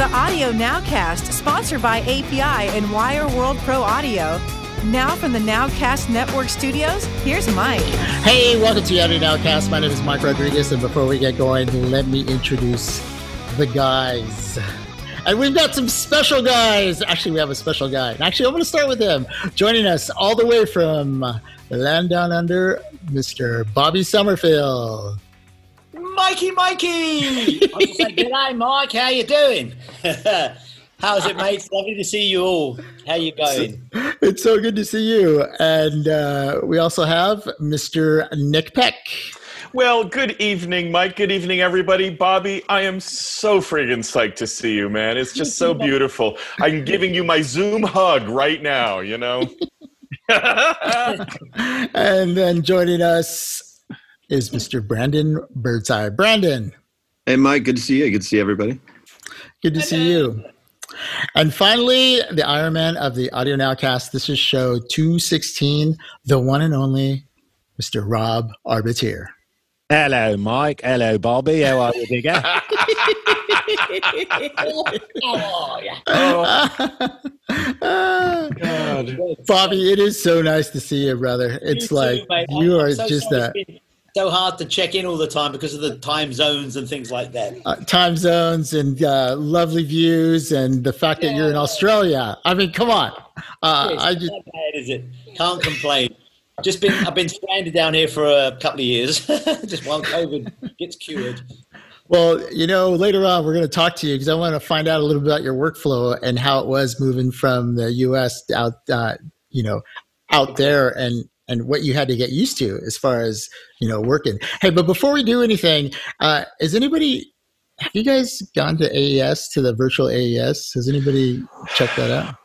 the Audio Nowcast, sponsored by API and Wire World Pro Audio. Now from the Nowcast Network studios, here's Mike. Hey, welcome to the Audio Nowcast. My name is Mike Rodriguez, and before we get going, let me introduce the guys. And we've got some special guys. Actually, we have a special guy. Actually, I'm going to start with him. Joining us all the way from Land Down Under, Mr. Bobby Summerfield. Mikey, Mikey. G'day, Mike. How you doing? How's it, mate? Lovely to see you all. How you going? It's so good to see you. And uh, we also have Mr. Nick Peck. Well, good evening, Mike. Good evening, everybody. Bobby, I am so friggin' psyched to see you, man. It's just so beautiful. I'm giving you my Zoom hug right now, you know? and then joining us is Mr. Brandon Birdseye. Brandon. Hey, Mike. Good to see you. Good to see everybody. Good to see you. And finally, the Iron Man of the Audio Nowcast. This is show 216, the one and only Mr. Rob Arbittier. Hello, Mike. Hello, Bobby. How are you, digger? How oh, are you? God. Bobby, it is so nice to see you, brother. It's You like too, you I'm are so just sorry a it's been so hard to check in all the time because of the time zones and things like that. uh, time zones and uh, lovely views, and the fact that you're in Australia. I mean, come on. Uh, It's I just that bad, is it? Can't complain. Just been, I've been stranded down here for a couple of years, just while COVID gets cured. Well, you know, later on we're going to talk to you because I want to find out a little bit about your workflow and how it was moving from the U.S. out, uh, you know, out there and and what you had to get used to as far as you know working. Hey, but before we do anything, uh, is anybody? Have you guys gone to AES to the virtual AES? Has anybody checked that out?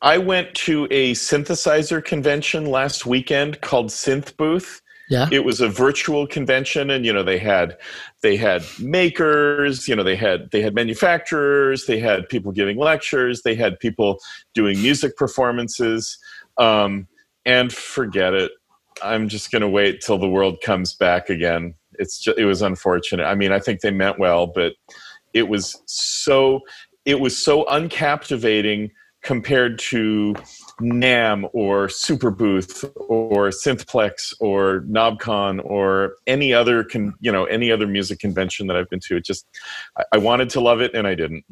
I went to a synthesizer convention last weekend called Synth Booth. Yeah. It was a virtual convention, and you know they had they had makers, you know they had they had manufacturers, they had people giving lectures, they had people doing music performances, um, and forget it. I'm just going to wait till the world comes back again. It's just, it was unfortunate. I mean, I think they meant well, but it was so it was so uncaptivating compared to NAMM or Superbooth or Synthplex or KnobCon or any other con, you know any other music convention that I've been to. It just I, I wanted to love it and I didn't.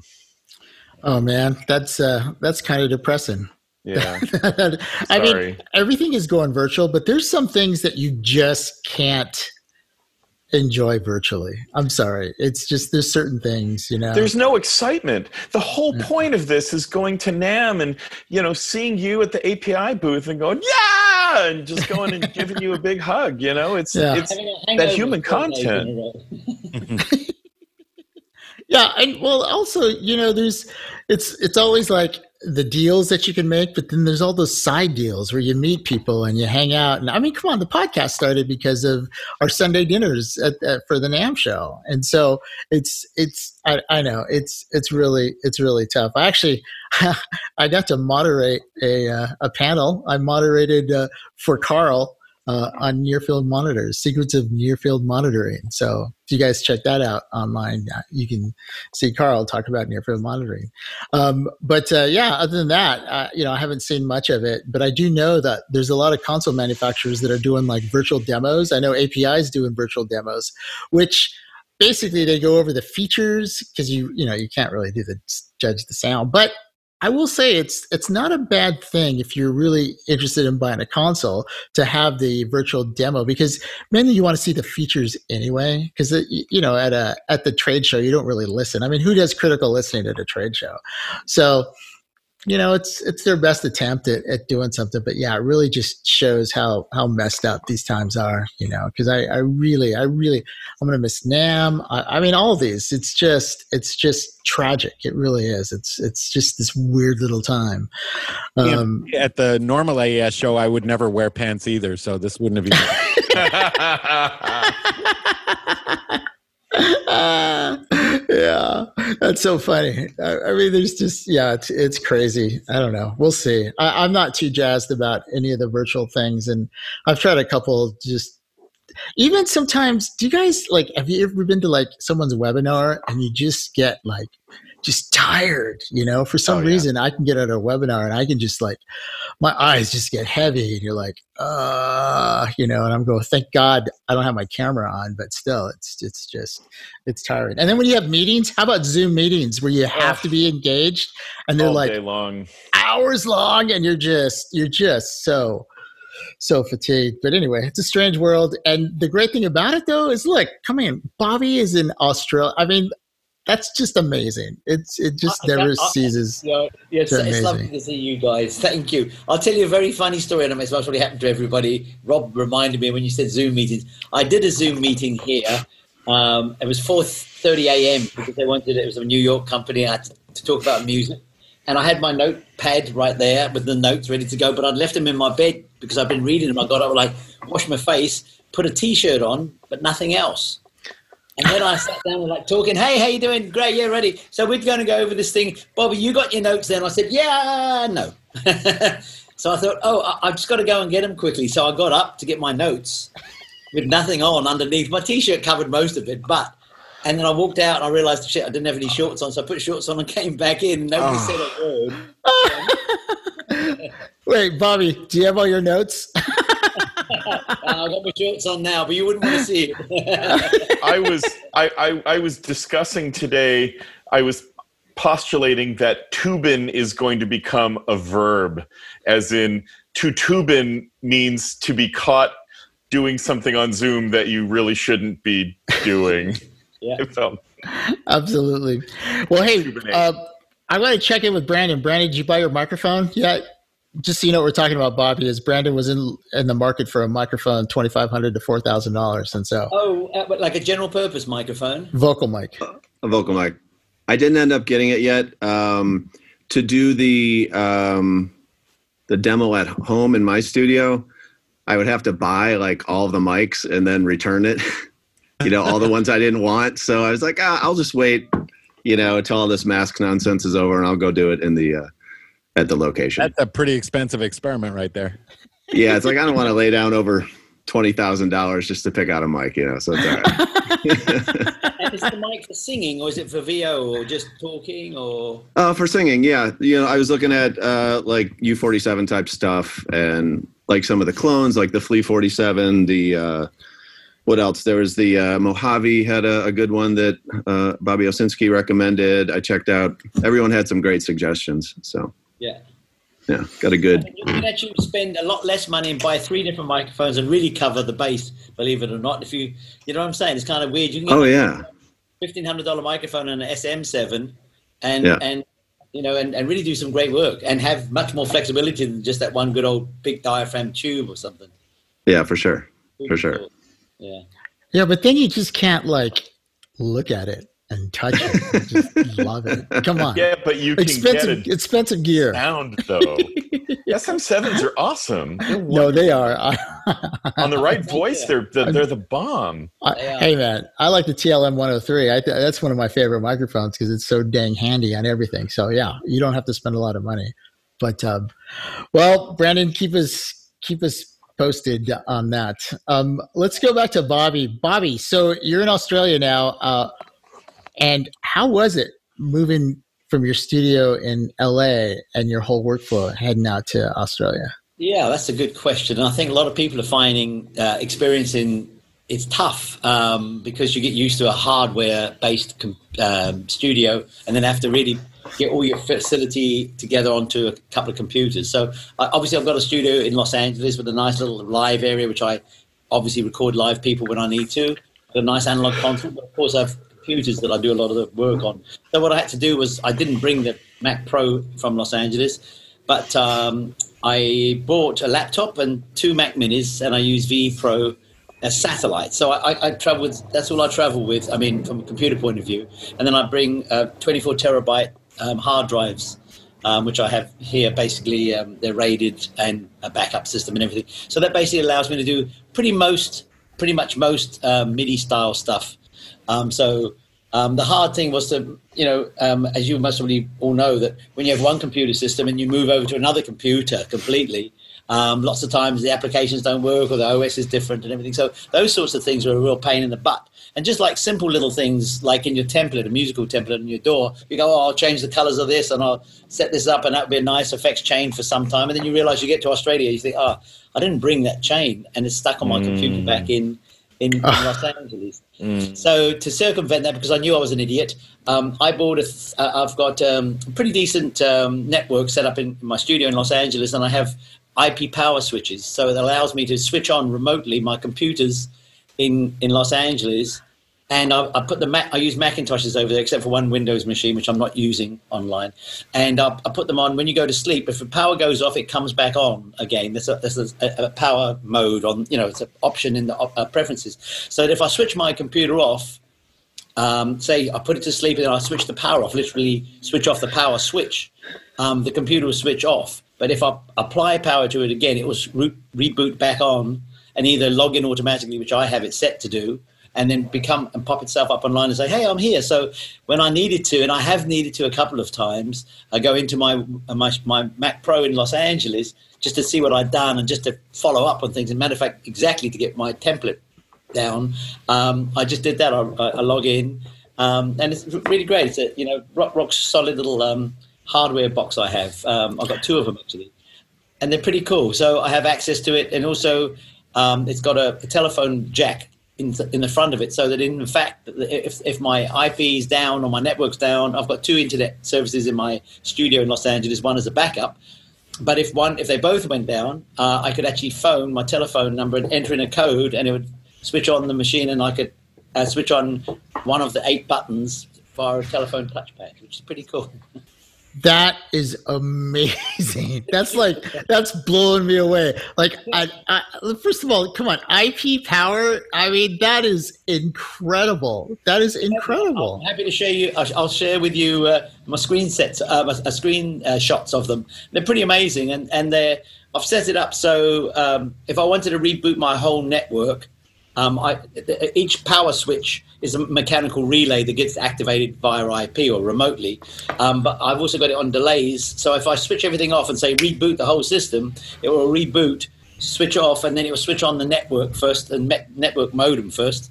Oh man, that's uh, that's kind of depressing. Yeah, I mean, everything is going virtual, but there's some things that you just can't enjoy virtually. I'm sorry. It's just there's certain things, you know. there's no excitement. The whole mm. point of this is going to NAMM and you know seeing you at the API booth and going yeah and just going and giving you a big hug. You know, it's Yeah. it's Having a hangover human four days in a content. yeah, and well also, you know, there's it's it's always like the deals that you can make, but then there's all those side deals where you meet people and you hang out. And I mean, come on, the podcast started because of our Sunday dinners at, at, for the NAMM show, and so it's it's I, I know it's it's really it's really tough. I actually I got to moderate a uh, a panel. I moderated uh, for Carl. Uh, on near field monitors, secrets of near field monitoring. So, if you guys check that out online, uh, you can see Carl talk about near field monitoring. Um, but uh, yeah, other than that, uh, you know, I haven't seen much of it, but I do know that there's a lot of console manufacturers that are doing like virtual demos. I know API is doing virtual demos, which basically they go over the features because you you know you can't really do the judge the sound, but I will say it's it's not a bad thing if you're really interested in buying a console to have the virtual demo because mainly you want to see the features anyway because you know at a at the trade show you don't really listen. I mean, who does critical listening at a trade show? So you know it's it's their best attempt at, at doing something but yeah it really just shows how how messed up these times are you know because I, I really i really i'm gonna miss NAMM I, I mean all of these it's just it's just tragic it really is it's it's just this weird little time Yeah. um At the normal AES show, I would never wear pants either, so this wouldn't have even. yeah, that's so funny. I, I mean, there's just yeah, it's it's crazy. I don't know. We'll see. I, I'm not too jazzed about any of the virtual things, and I've tried a couple just even sometimes, do you guys like? Have you ever been to like someone's webinar and you just get like just tired? You know, for some Oh, yeah. reason, I can get at a webinar and I can just like my eyes just get heavy, and you're like, uh, you know, and I'm going, thank God I don't have my camera on, but still, it's it's just it's tiring. And then when you have meetings, how about Zoom meetings where you have Oh. to be engaged and they're like long. hours long and you're just you're just so so fatigued but anyway it's a strange world and the great thing about it though is look come in bobby is in australia i mean that's just amazing it's it just I- never I- ceases Yeah, yeah it's, It's lovely to see you guys. Thank you. I'll tell you a very funny story, and it's probably happened to everybody. Rob reminded me when you said Zoom meetings. I did a Zoom meeting here. Um, it was 4:30 a.m. because they wanted it was a New York company. I had to, to talk about music, and I had my notepad right there with the notes ready to go. But I'd left them in my bed because I've been reading them. I got up like wash my face, put a T-shirt on, but nothing else. And then I sat down and like talking, hey, how you doing? Great, yeah, ready. So we're going to go over this thing. Bobby, you got your notes then? I said, yeah, no. so I thought, oh, I- I've just got to go and get them quickly. So I got up to get my notes with nothing on underneath. My T-shirt covered most of it, but... And then I walked out and I realised, shit, I didn't have any shorts on. So I put shorts on and came back in. Nobody said a word. Ah. wait bobby do you have all your notes I've got my shorts on now, but you wouldn't want to see it. I was I, I I was discussing today. I was postulating that Toobin is going to become a verb, as in to Toobin means to be caught doing something on Zoom that you really shouldn't be doing. Yeah. It felt absolutely well hey Tubinate. uh, i want to check in with brandon brandon did you buy your microphone yet just so you know what we're talking about bobby is brandon was in in the market for a microphone 2500 to $4000 and so oh, uh, but like a general purpose microphone. vocal mic A vocal mic. I didn't end up getting it yet. Um, to do the um, the demo at home in my studio, I would have to buy like all the mics and then return it. you know, all the ones I didn't want. So I was like, ah, I'll just wait. You know, until all this mask nonsense is over, and I'll go do it in the uh, at the location. That's a pretty expensive experiment right there. yeah, it's like I don't want to lay down over twenty thousand dollars just to pick out a mic. You know, so it's all right. Is the mic for singing, or is it for VO, or just talking, or Uh, for singing, yeah. You know, I was looking at uh, like U47 type stuff and like some of the clones, like the Flea 47, the uh, what else? There was the uh, Mojave had a, a good one that uh, Bobby Owsinski recommended. I checked out. Everyone had some great suggestions. So yeah? yeah, got a good. You can actually spend a lot less money and buy three different microphones and really cover the bass. Believe it or not, if you you know what I'm saying, it's kind of weird. You can get Oh yeah, fifteen hundred dollar microphone and an SM7, and Yeah. and you know and, and really do some great work and have much more flexibility than just that one good old big diaphragm tube or something. yeah, for sure. For sure. Yeah. Yeah, but then you just can't like look at it and touch it. and just love it. Come on. yeah, but you can expensive get expensive gear. sound though. SM7s are awesome. No, they are. on the right voice, they're they're, they're the bomb. I, Yeah. Hey man, I like the TLM 103. I that's one of my favorite microphones because it's so dang handy on everything. So yeah, you don't have to spend a lot of money. But um, well, Brandon, keep us keep us posted on that. Um, let's go back to Bobby. Bobby, so you're in Australia now, uh, and how was it moving from your studio in LA and your whole workflow heading out to Australia? Yeah, that's a good question. And I think a lot of people are finding uh, experiencing it's tough um, because you get used to a hardware-based com- um, studio, and then have to really get all your facility together onto a couple of computers. So obviously, I've got a studio in Los Angeles with a nice little live area, which I obviously record live people when I need to. A nice analog console, but of course, I've computers that I do a lot of the work on. So what I had to do was I didn't bring the Mac Pro from Los Angeles, but um, I bought a laptop and two Mac Minis, and I use VE Pro as satellite. So I, I, I travel with that's all I travel with. I mean, from a computer point of view, and then I bring uh, 24 terabyte um, hard drives. Um, which I have here. Basically, um, they're rated and a backup system and everything. So that basically allows me to do pretty most, pretty much most um, MIDI style stuff. Um, so um, the hard thing was to, you know, um, as you must probably all know, that when you have one computer system and you move over to another computer completely, Um, lots of times the applications don't work or the OS is different and everything. So those sorts of things were a real pain in the butt. And just like simple little things, like in your template, a musical template in your DAW, you go, oh, I'll change the colors of this and I'll set this up and that would be a nice effects chain for some time. And then you realize you get to Australia, you think, oh, I didn't bring that chain and it's stuck on my computer back in, in, in Los Angeles. So to circumvent that, because I knew I was an idiot, um, I bought a. Th- uh, I've got um, a pretty decent um, network set up in my studio in Los Angeles, and I have IP power switches, so it allows me to switch on remotely my computers in in Los Angeles. And I, I put the Mac, I use Macintoshes over there, except for one Windows machine, which I'm not using online. And I, I put them on when you go to sleep. If the power goes off, it comes back on again. There's a, there's a, a power mode on, you know, it's an option in the uh, preferences. So if I switch my computer off, um, say I put it to sleep and I switch the power off, literally switch off the power switch, um, the computer will switch off. But if I apply power to it again, it will re- reboot back on and either log in automatically, which I have it set to do, and then become and pop itself up online and say, "Hey, I'm here." So when I needed to, and I have needed to a couple of times, I go into my my, my Mac Pro in Los Angeles just to see what I'd done and just to follow up on things. And matter of fact, exactly to get my template down, um, I just did that. I, I log in, um, and it's really great. It's a you know rock, rock solid little um, hardware box I have. Um, I've got two of them actually, and they're pretty cool. So I have access to it, and also um, it's got a, a telephone jack in, in the front of it, so that in fact, if, if my IP is down or my network's down, I've got two internet services in my studio in Los Angeles. One as a backup, but if one if they both went down, uh, I could actually phone my telephone number and enter in a code, and it would switch on the machine, and I could uh, switch on one of the eight buttons via a telephone touchpad, which is pretty cool. That is amazing. That's like that's blowing me away. Like, I, I, first of all, come on, IP power. I mean, that is incredible. That is incredible. I'm happy to share you. I'll, share with you uh, my screen sets, uh, my, screen uh, shots of them. They're pretty amazing, and and they're. I've set it up so um, if I wanted to reboot my whole network, um, I, each power switch is a mechanical relay that gets activated via IP or remotely. Um, but I've also got it on delays. So if I switch everything off and say reboot the whole system, it will reboot, switch off, and then it will switch on the network first and me- network modem first.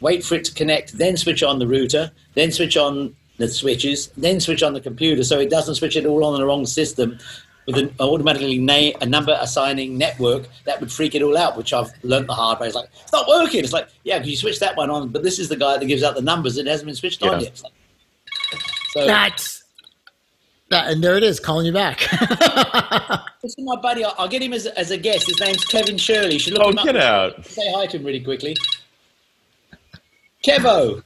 Wait for it to connect, then switch on the router, then switch on the switches, then switch on the computer, so it doesn't switch it all on the wrong system with an automatically na- a number assigning network that would freak it all out, which I've learned the hard way. It's like, it's not working. It's like, yeah, you switch that one on, but this is the guy that gives out the numbers. It hasn't been switched on yet. Like- so That's that, and there it is, calling you back. this is my buddy. I'll, I'll get him as, as a guest. His name's Kevin Shirley. You should look Oh, him up. get out. Say hi to him really quickly. Kevo.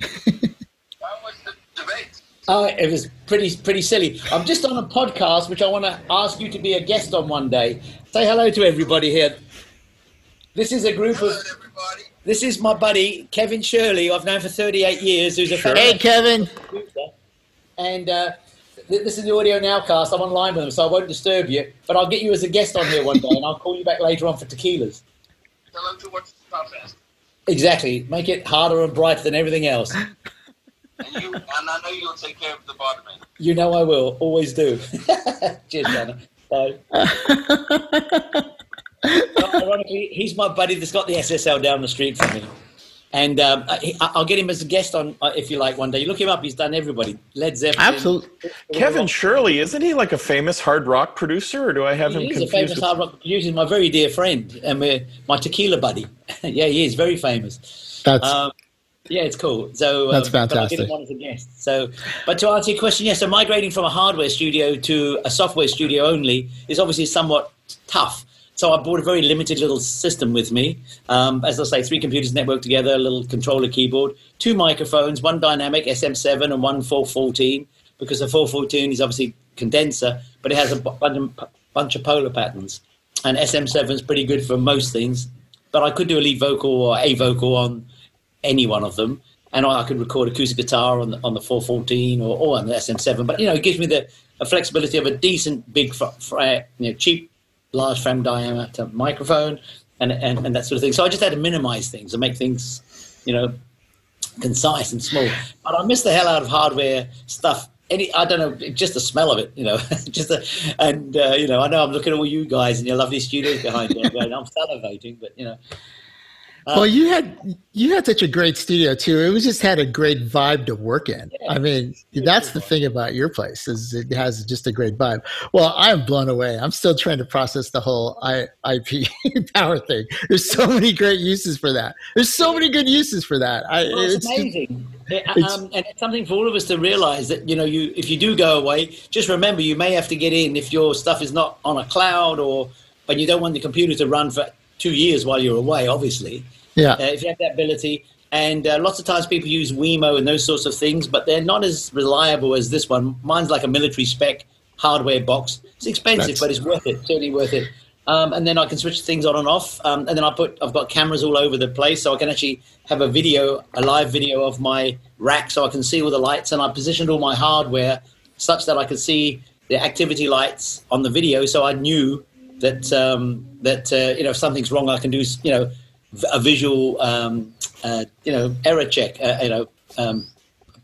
Oh, it was pretty pretty silly. I'm just on a podcast which I want to ask you to be a guest on one day. Say hello to everybody here. This is a group of. This is my buddy Kevin Shirley, I've known for 38 years, who's a Sure. hey, Kevin. And uh, th- this is the audio nowcast. I'm online with them, so I won't disturb you. But I'll get you as a guest on here one day, and I'll call you back later on for tequilas. Tell them to watch the podcast. Exactly. Make it harder and brighter than everything else. And you and I know you'll take care of the bartender. You know I will. Always do. Cheers, Dana. Bye. Ironically, he's my buddy that's got the SSL down the street from me. And um, I, I'll get him as a guest on, uh, if you like, one day. You look him up, he's done everybody. Led Zeppelin. Absolutely. Kevin Shirley, isn't he like a famous hard rock producer, or do I have him He is a famous with- hard rock producer. He's my very dear friend and we're my tequila buddy. yeah, he is very famous. That's Um, yeah, it's cool. So That's um, but I'll fantastic. him on as a guest. So, but to answer your question, yes. so migrating from a hardware studio to a software studio only is obviously somewhat tough. So I brought a very limited little system with me. Um, as I say, three computers networked together, a little controller keyboard, two microphones, one dynamic SM7 and one 414, because the 414 is obviously condenser, but it has a bunch of polar patterns. And SM7 is pretty good for most things, but I could do a lead vocal or a vocal on any one of them, and I could record acoustic guitar on the, on the 414 or, or on the SM7. But you know, it gives me the, the flexibility of a decent big, fr- fr- you know, cheap, large frame diameter microphone, and, and and that sort of thing. So I just had to minimize things and make things, you know, concise and small. But I miss the hell out of hardware stuff any I don't know, just the smell of it, you know, just a, and uh, you know, I know I'm looking at all you guys and your lovely studios behind and I'm salivating, but you know, well, Um, you had you had such a great studio too. It was just had a great vibe to work in. I mean, that's the thing about your place is it has just a great vibe. Well, I'm blown away. I'm still trying to process the whole I, IP power thing. There's so many great uses for that. There's so many good uses for that. I, Well, it's, it's- amazing. It's- um, and it's something for all of us to realize that you know, you if you do go away, just remember you may have to get in if your stuff is not on a cloud or, but you don't want the computer to run for two years while you're away. Obviously, yeah. uh, if you have that ability. And uh, lots of times people use Wemo and those sorts of things, but they're not as reliable as this one. Mine's like a military spec hardware box. It's expensive, That's- but it's worth it. Certainly worth it. Um, and then I can switch things on and off. Um, and then I put I've got cameras all over the place, so I can actually have a video, a live video of my rack, so I can see all the lights. And I positioned all my hardware such that I could see the activity lights on the video, so I knew that um, that uh, you know if something's wrong, I can do you know a visual um, uh, you know error check, uh, you know um,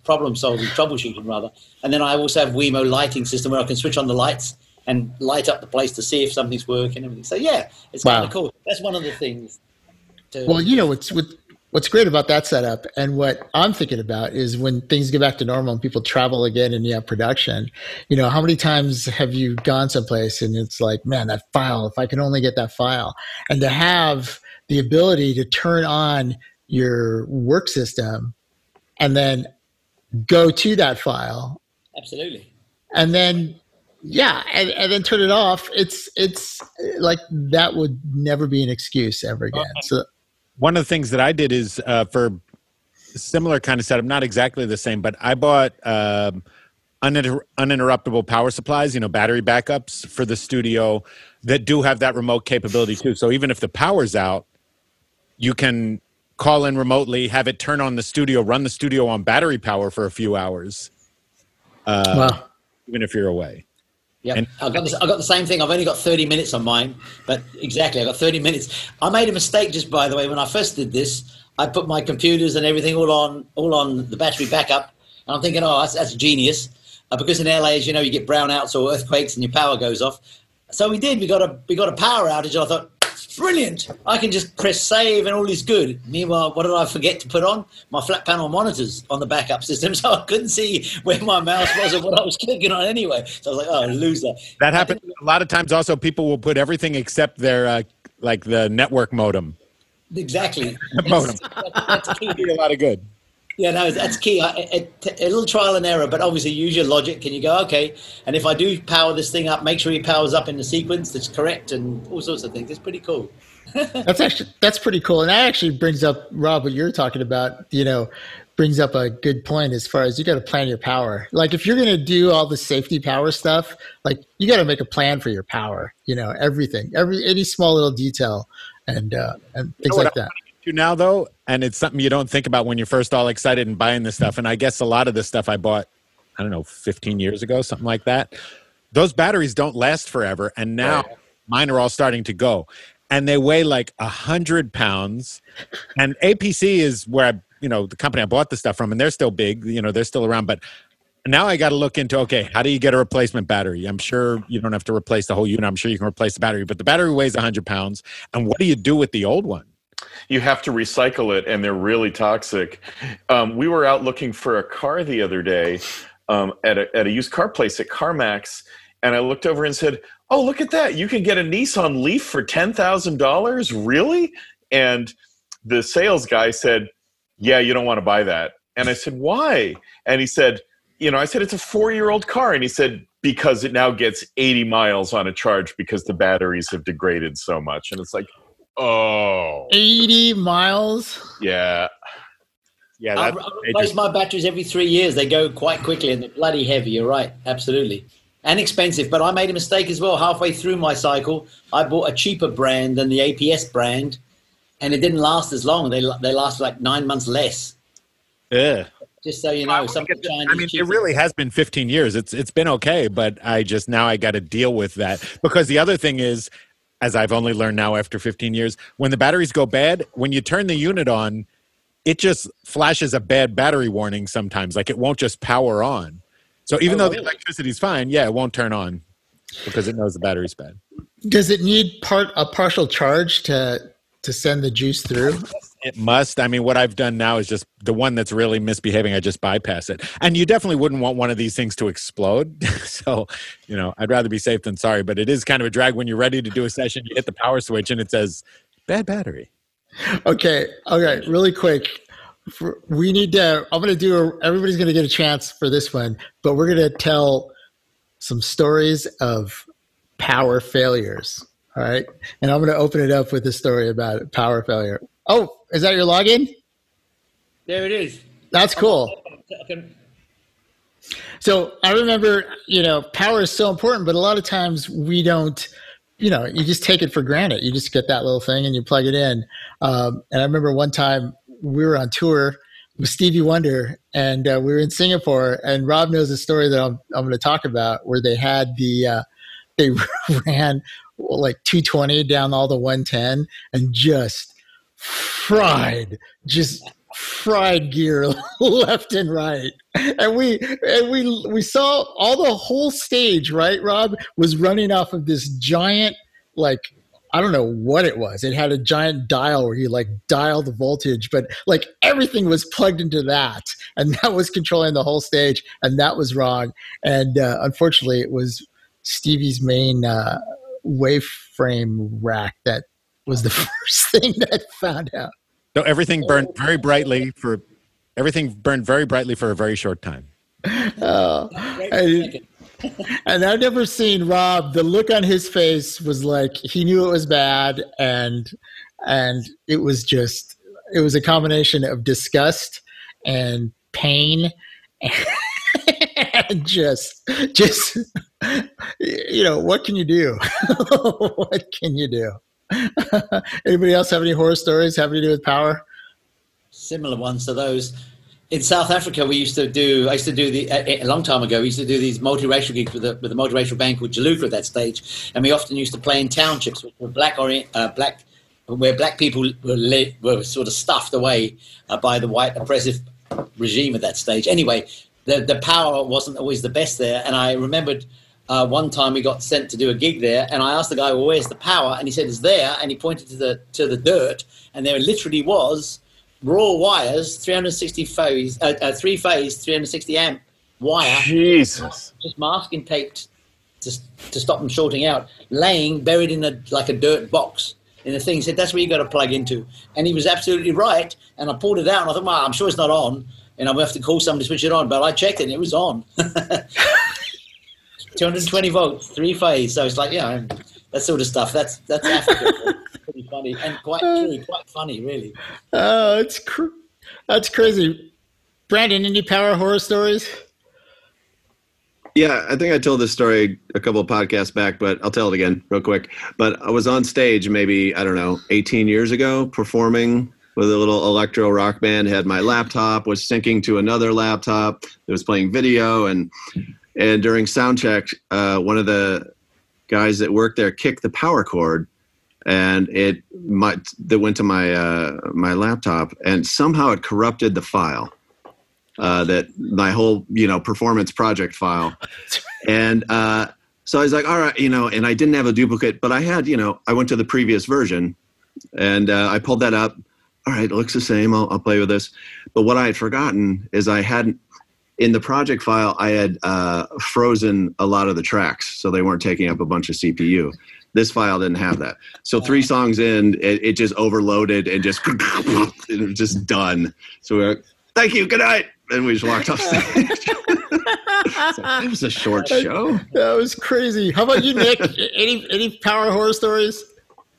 problem solving, troubleshooting rather. And then I also have Wemo lighting system where I can switch on the lights and light up the place to see if something's working and everything. So yeah, it's Wow. kind of cool. That's one of the things. To, Well, you know it's what, what's great about that setup, and what I'm thinking about is when things get back to normal and people travel again and you have production. You know, how many times have you gone someplace and it's like, man, that file. If I can only get that file, and to have the ability to turn on your work system and then go to that file absolutely. and then yeah and, and then turn it off it's it's like that would never be an excuse ever again so one of the things that I did is uh, for similar kind of setup, not exactly the same, but I bought um, uninter- uninterruptible power supplies, you know, battery backups for the studio that do have that remote capability too. So even if the power's out, you can call in remotely, have it turn on the studio, run the studio on battery power for a few hours, wow even if you're away. Yeah, And- I've got, this, I've got the same thing. I've only got 30 minutes on mine, but exactly, I've got 30 minutes. I made a mistake just by the way when I first did this. I put my computers and everything all on all on the battery backup, and I'm thinking, oh, that's, that's genius. Uh, because in LA, as you know, you get brownouts or earthquakes and your power goes off. So we did. We got a we got a power outage. And I thought, brilliant! I can just press save and all is good. Meanwhile, what did I forget to put on? My flat panel monitors on the backup system, so I couldn't see where my mouse was or what I was clicking on anyway. So I was like, oh, loser. That happens a lot of times. Also, people will put everything except their uh, like the network modem. Exactly. Modem. That's, that's key. Do a lot of good. Yeah, no, that's key. A little trial and error, but obviously use your logic. Can you go, okay, and if I do power this thing up, make sure he powers up in the sequence that's correct and all sorts of things. It's pretty cool. that's actually that's pretty cool and that actually brings up rob what you're talking about you know brings up a good point as far as you got to plan your power like if you're going to do all the safety power stuff like you got to make a plan for your power you know everything every any small little detail and uh and things what like that to now though and it's something you don't think about when you're first all excited and buying this stuff. And i guess a lot of this stuff i bought i don't know 15 years ago something like that. Those batteries don't last forever and now mine are all starting to go. And they weigh like a hundred pounds. And apc is where i you know the company i bought the stuff from and they're still big you know they're still around. But now i got to look into okay how do you get a replacement battery? I'm sure you don't have to replace the whole unit. I'm sure you can replace the battery but the battery weighs 100 pounds. And what do you do with the old one you have to recycle it and they're really toxic. Um, we were out looking for a car the other day um, at, a, at a used car place at carmax and i looked over and said oh look at that. You can get a nissan leaf for $10000 really? And the sales guy said yeah you don't want to buy that. And i said why? And he said you know i said it's a four year old car. And he said because it now gets 80 miles on a charge because the batteries have degraded so much. And it's like oh 80 miles yeah yeah I, I replace my batteries every three years. They go quite quickly and they're bloody heavy. You're right, absolutely, and expensive. But I made a mistake as well. Halfway through my cycle, I bought a cheaper brand than the APC brand, and it didn't last as long. They they last like nine months less. Yeah. Just so you know, some of the Chinese. I mean, it really has been 15 years. It's it's been okay, but I just now I got to deal with that because the other thing is, as I've only learned now after 15 years, when the batteries go bad, when you turn the unit on, it just flashes a bad battery warning sometimes. Like it won't just power on. So even Oh, though the really? electricity's fine, yeah, it won't turn on because it knows the battery's bad. Does it need part a partial charge to to send the juice through? It must. I mean, what I've done now is just the one that's really misbehaving. I just bypass it. And you definitely wouldn't want one of these things to explode. so, you know, I'd rather be safe than sorry. But it is kind of a drag when you're ready to do a session. You hit the power switch and it says bad battery. Okay, okay, really quick. For, we need to. I'm going to do. A, everybody's going to get a chance for this one, but we're going to tell some stories of power failures. All right, and I'm going to open it up with a story about power failure. Oh, is that your login? There it is. That's cool. So I remember, you know, power is so important, but a lot of times we don't, you know, you just take it for granted. You just get that little thing and you plug it in. Um, and I remember one time we were on tour with Stevie Wonder and uh, we were in Singapore and Rob knows a story that I'm, I'm going to talk about where they had the, uh, they ran like 220 down all the 110 and just fried, just fried gear left and right. And we and we we saw all the whole stage right rob was running off of this giant like i don't know what it was. It had a giant dial where you like dial the voltage but like everything was plugged into that. And that was controlling the whole stage and that was wrong. And uh, unfortunately it was stevie's main uh, waveframe rack that was the first thing that I found out So everything burned oh. very brightly for everything burned very brightly for a very short time. Oh, and, and I've never seen Rob. The look on his face was like he knew it was bad, and and it was just it was a combination of disgust and pain, and just just you know what can you do? what can you do? Anybody else have any horror stories having to do with power? similar ones to those. In South Africa, we used to do. I used to do the a, a long time ago. We used to do these multiracial gigs with a with a multiracial band called Juluka at that stage, and we often used to play in townships which were black orient, uh, black, where black people were were sort of stuffed away uh, by the white oppressive regime at that stage. Anyway, the the power wasn't always the best there, and I remembered. Uh, one time we got sent to do a gig there, and I asked the guy, "Well, where's the power?" And he said, "It's there." And he pointed to the to the dirt, and there literally was raw wires, 360 phase, uh, uh, three phase, 360 amp wire, Jesus. just masking taped to, to stop them shorting out, laying buried in a like a dirt box in the thing. He said that's where you got to plug into, and he was absolutely right. And I pulled it out, and I thought, well, I'm sure it's not on, and I'm gonna have to call somebody to switch it on. But I checked it, and it was on. 220 volts, three phase. So it's like, yeah, that sort of stuff. That's that's Africa. pretty funny and quite true, quite funny, really. Oh, it's cr- that's crazy. Brandon, any power horror stories? Yeah, I think I told this story a couple of podcasts back, but I'll tell it again real quick. But I was on stage maybe, I don't know, 18 years ago performing with a little electro rock band, had my laptop, was syncing to another laptop that was playing video and and during sound check, uh, one of the guys that worked there kicked the power cord and it my that went to my uh, my laptop and somehow it corrupted the file uh, that my whole you know performance project file. And uh, so I was like all right you know and I didn't have a duplicate but I had you know I went to the previous version and uh, I pulled that up. All right it looks the same. I'll, I'll play with this. But what I had forgotten is I hadn't in the project file I had uh, frozen a lot of the tracks so they weren't taking up a bunch of CPU this file didn't have that. So three songs in, it, it just overloaded and just it was just done. So we we're like, thank you, good night, and we just walked off stage. So it was a short show. That was crazy. How about you, Nick? any any power horror stories?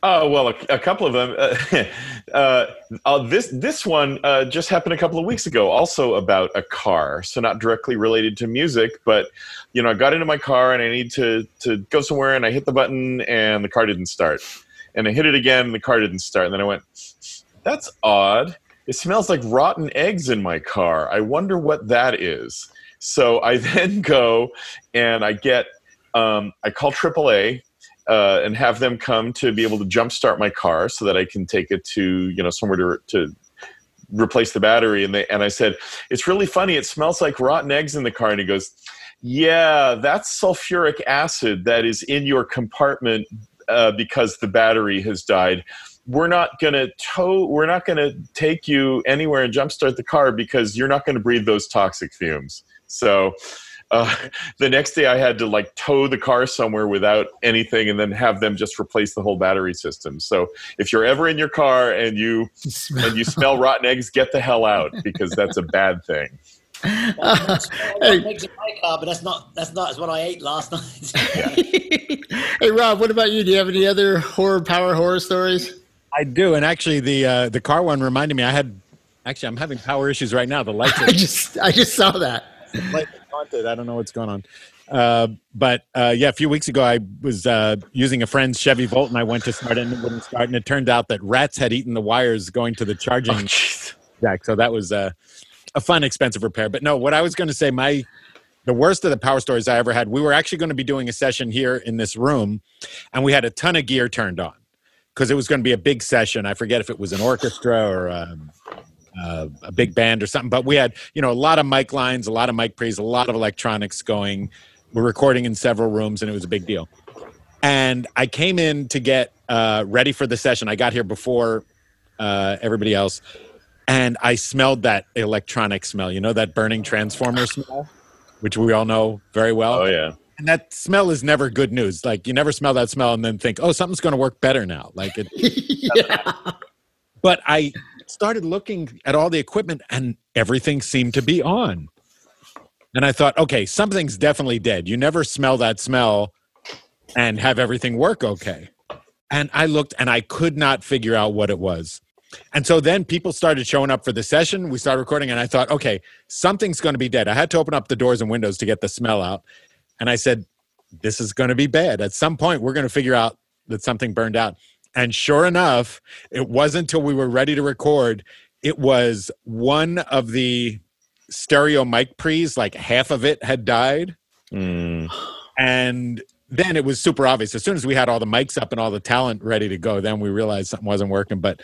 Oh well, a, a couple of them. Uh, uh, uh, this this one uh, just happened a couple of weeks ago. Also about a car, so not directly related to music, but you know, I got into my car and I need to to go somewhere, and I hit the button and the car didn't start, and I hit it again and the car didn't start, and then I went, "That's odd. It smells like rotten eggs in my car. I wonder what that is." So I then go and I get um, I call AAA uh, and have them come to be able to jumpstart my car so that I can take it to you know somewhere to to replace the battery. And they and I said, it's really funny. It smells like rotten eggs in the car. And he goes, Yeah, that's sulfuric acid that is in your compartment uh, because the battery has died. We're not to tow. We're not to take you anywhere and jumpstart the car because you're not going to breathe those toxic fumes. So. Uh, the next day, I had to like tow the car somewhere without anything, and then have them just replace the whole battery system. So, if you're ever in your car and you and you smell rotten eggs, get the hell out because that's a bad thing. That's what makes it my car, but that's not that's not what I ate last night. hey, Rob, what about you? Do you have any other horror power horror stories? I do, and actually, the uh, the car one reminded me. I had actually, I'm having power issues right now. The lights I just I just saw that. lights are haunted. I don't know what's going on. Uh, but uh, yeah, a few weeks ago, I was uh, using a friend's Chevy Volt, and I went to start it, and it wouldn't start. And it turned out that rats had eaten the wires going to the charging Oh, jack. So that was uh, a fun, expensive repair. But no, what I was going to say, my the worst of the power stories I ever had. We were actually going to be doing a session here in this room, and we had a ton of gear turned on because it was going to be a big session. I forget if it was an orchestra or um, uh, a big band or something, but we had you know a lot of mic lines, a lot of mic pre's, a lot of electronics going. We're recording in several rooms, and it was a big deal. And I came in to get uh, ready for the session. I got here before uh, everybody else, and I smelled that electronic smell. You know that burning transformer smell, which we all know very well. Oh yeah. And that smell is never good news. Like you never smell that smell and then think, "Oh, something's going to work better now." Like it. yeah. But I started looking at all the equipment, and everything seemed to be on. And I thought, okay, something's definitely dead. You never smell that smell and have everything work okay. And I looked, and I could not figure out what it was. And so then people started showing up for the session. We started recording, and I thought, okay, something's going to be dead. I had to open up the doors and windows to get the smell out. And I said, this is going to be bad. At some point, we're going to figure out that something burned out. And sure enough, it wasn't until we were ready to record. It was one of the stereo mic pre's, like half of it had died. Mm. And then it was super obvious. As soon as we had all the mics up and all the talent ready to go, then we realized something wasn't working. But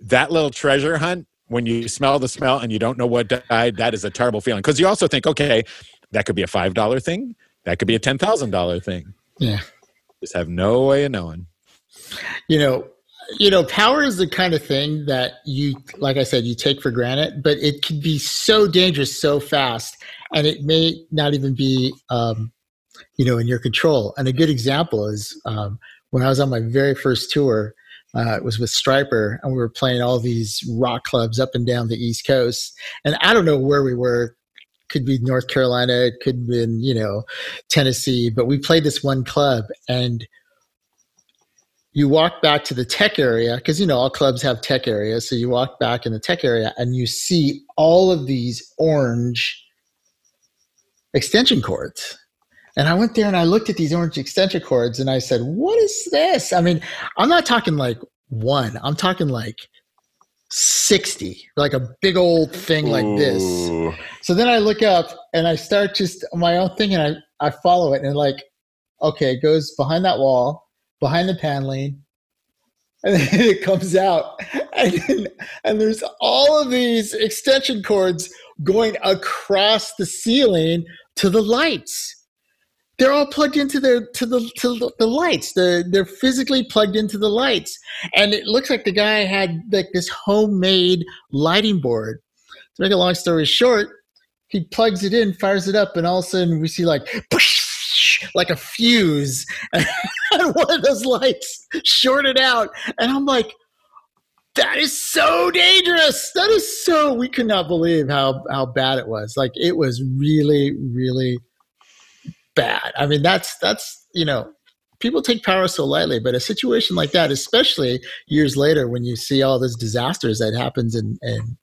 that little treasure hunt, when you smell the smell and you don't know what died, that is a terrible feeling. Because you also think, okay, that could be a $5 thing, that could be a $10,000 thing. Yeah. Just have no way of knowing. You know, you know, power is the kind of thing that you, like I said, you take for granted, but it can be so dangerous so fast, and it may not even be, um, you know, in your control. And a good example is um, when I was on my very first tour. Uh, it was with Stryper, and we were playing all these rock clubs up and down the East Coast. And I don't know where we were. Could be North Carolina. It could have been, you know, Tennessee. But we played this one club, and you walk back to the tech area because you know all clubs have tech areas so you walk back in the tech area and you see all of these orange extension cords. And i went there and i looked at these orange extension cords and i said what is this? I mean i'm not talking like one i'm talking like 60 like a big old thing like this. So then I look up and I start just my own thing and I, I follow it and like, okay, it goes behind that wall, behind the paneling, and then it comes out. And, then, and there's all of these extension cords going across the ceiling to the lights. They're all plugged into their to the to the, lights. They're they're physically plugged into the lights. And it looks like the guy had like this homemade lighting board. To make a long story short, he plugs it in, fires it up, and all of a sudden we see like like a fuse, and one of those lights shorted out, and I'm like, that is so dangerous. That is so. We could not believe how how bad it was. Like it was really, really bad. I mean, that's that's you know. People take power so lightly, but a situation like that, especially years later when you see all those disasters that happens in, in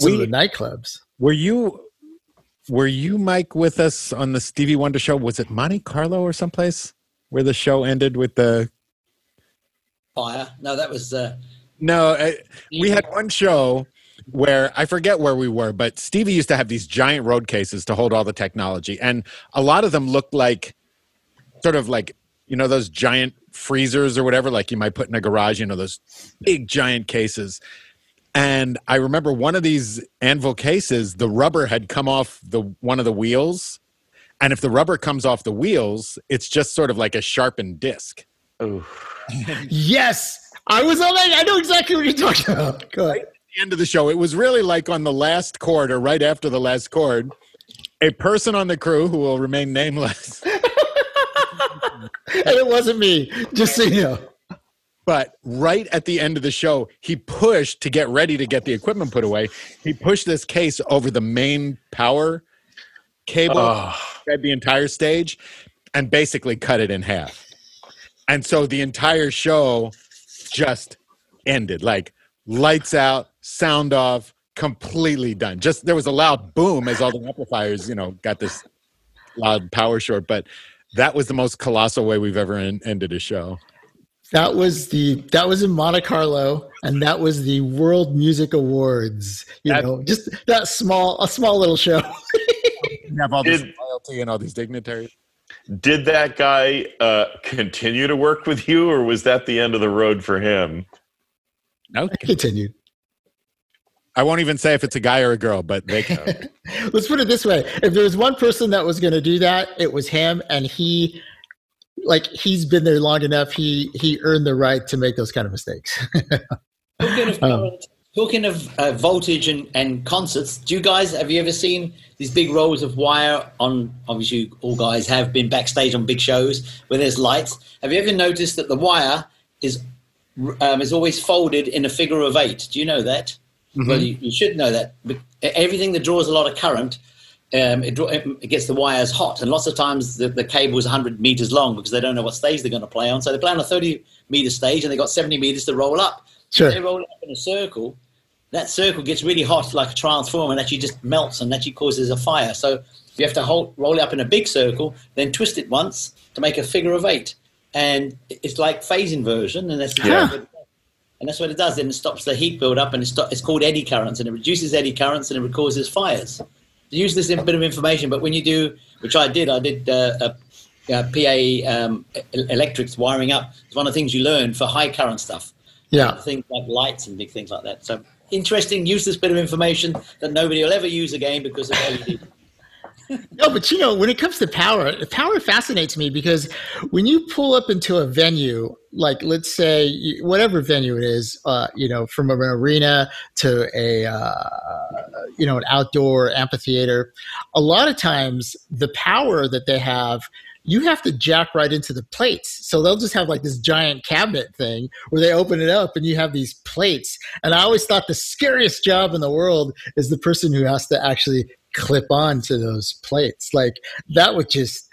some of the nightclubs. Were you were you Mike with us on the Stevie Wonder show? Was it Monte Carlo or someplace where the show ended with the Fire. No, that was. Uh, No, uh, we had one show where I forget where we were, but Stevie used to have these giant road cases to hold all the technology, and a lot of them looked like sort of like you know those giant freezers or whatever, like you might put in a garage. You know those big giant cases. And I remember one of these anvil cases, the rubber had come off the one of the wheels, And if the rubber comes off the wheels, it's just sort of like a sharpened disc. Ooh. Yes, I was on that. I know exactly what you're talking about. Go ahead. the end of the show, it was really like on the last chord or right after the last chord, a person on the crew who will remain nameless, And it wasn't me, just so you know. But right at the end of the show, he pushed to get ready to get the equipment put away. He pushed this case over the main power cable, Oh. fed the entire stage, and basically cut it in half. And so the entire show just ended like lights out, sound off, completely done. Just there was a loud boom as all the amplifiers, you know, got this loud power short, but that was the most colossal way we've ever en- ended a show. That was the that was in Monte Carlo, and that was the World Music Awards. You That- know, just that small a small little show. Have all this Did- loyalty and all these dignitaries. Did that guy uh, continue to work with you, or was that the end of the road for him? No, Continued. I won't even say if it's a guy or a girl, but they can. Let's put it this way: if there was one person that was going to do that, it was him, and he, like, he's been there long enough. He he earned the right to make those kind of mistakes. Talking of, Um, talking of uh, voltage and, and concerts, do you guys have you ever seen these big rolls of wire on? Obviously, all guys have been backstage on big shows where there's lights. Have you ever noticed that the wire is um, is always folded in a figure of eight? Do you know that? Well, you, you should know that. But everything that draws a lot of current, um, it, it gets the wires hot, and lots of times the, the cable is 100 meters long because they don't know what stage they're going to play on. So they play on a 30 meter stage, and they got 70 meters to roll up. Sure. They roll up in a circle. That circle gets really hot, like a transformer, and actually just melts and actually causes a fire. So you have to hold, roll it up in a big circle, then twist it once to make a figure of eight, and it's like phase inversion, and that's Yeah. and that's what it does. Then it stops the heat build up, and it's called eddy currents, and it reduces eddy currents, and it causes fires. Use this bit of information, but when you do, which I did, I did uh, a, a PA um, electrics wiring up. It's one of the things you learn for high current stuff yeah, things like lights and big things like that. So interesting, useless bit of information that nobody will ever use again because of LED. No, but you know, when it comes to power, power fascinates me because when you pull up into a venue, like let's say whatever venue it is, uh, you know, from an arena to a uh, you know an outdoor amphitheater, a lot of times the power that they have. You have to jack right into the plates. So they'll just have like this giant cabinet thing where they open it up and you have these plates. And I always thought the scariest job in the world is the person who has to actually clip on to those plates. Like that would just,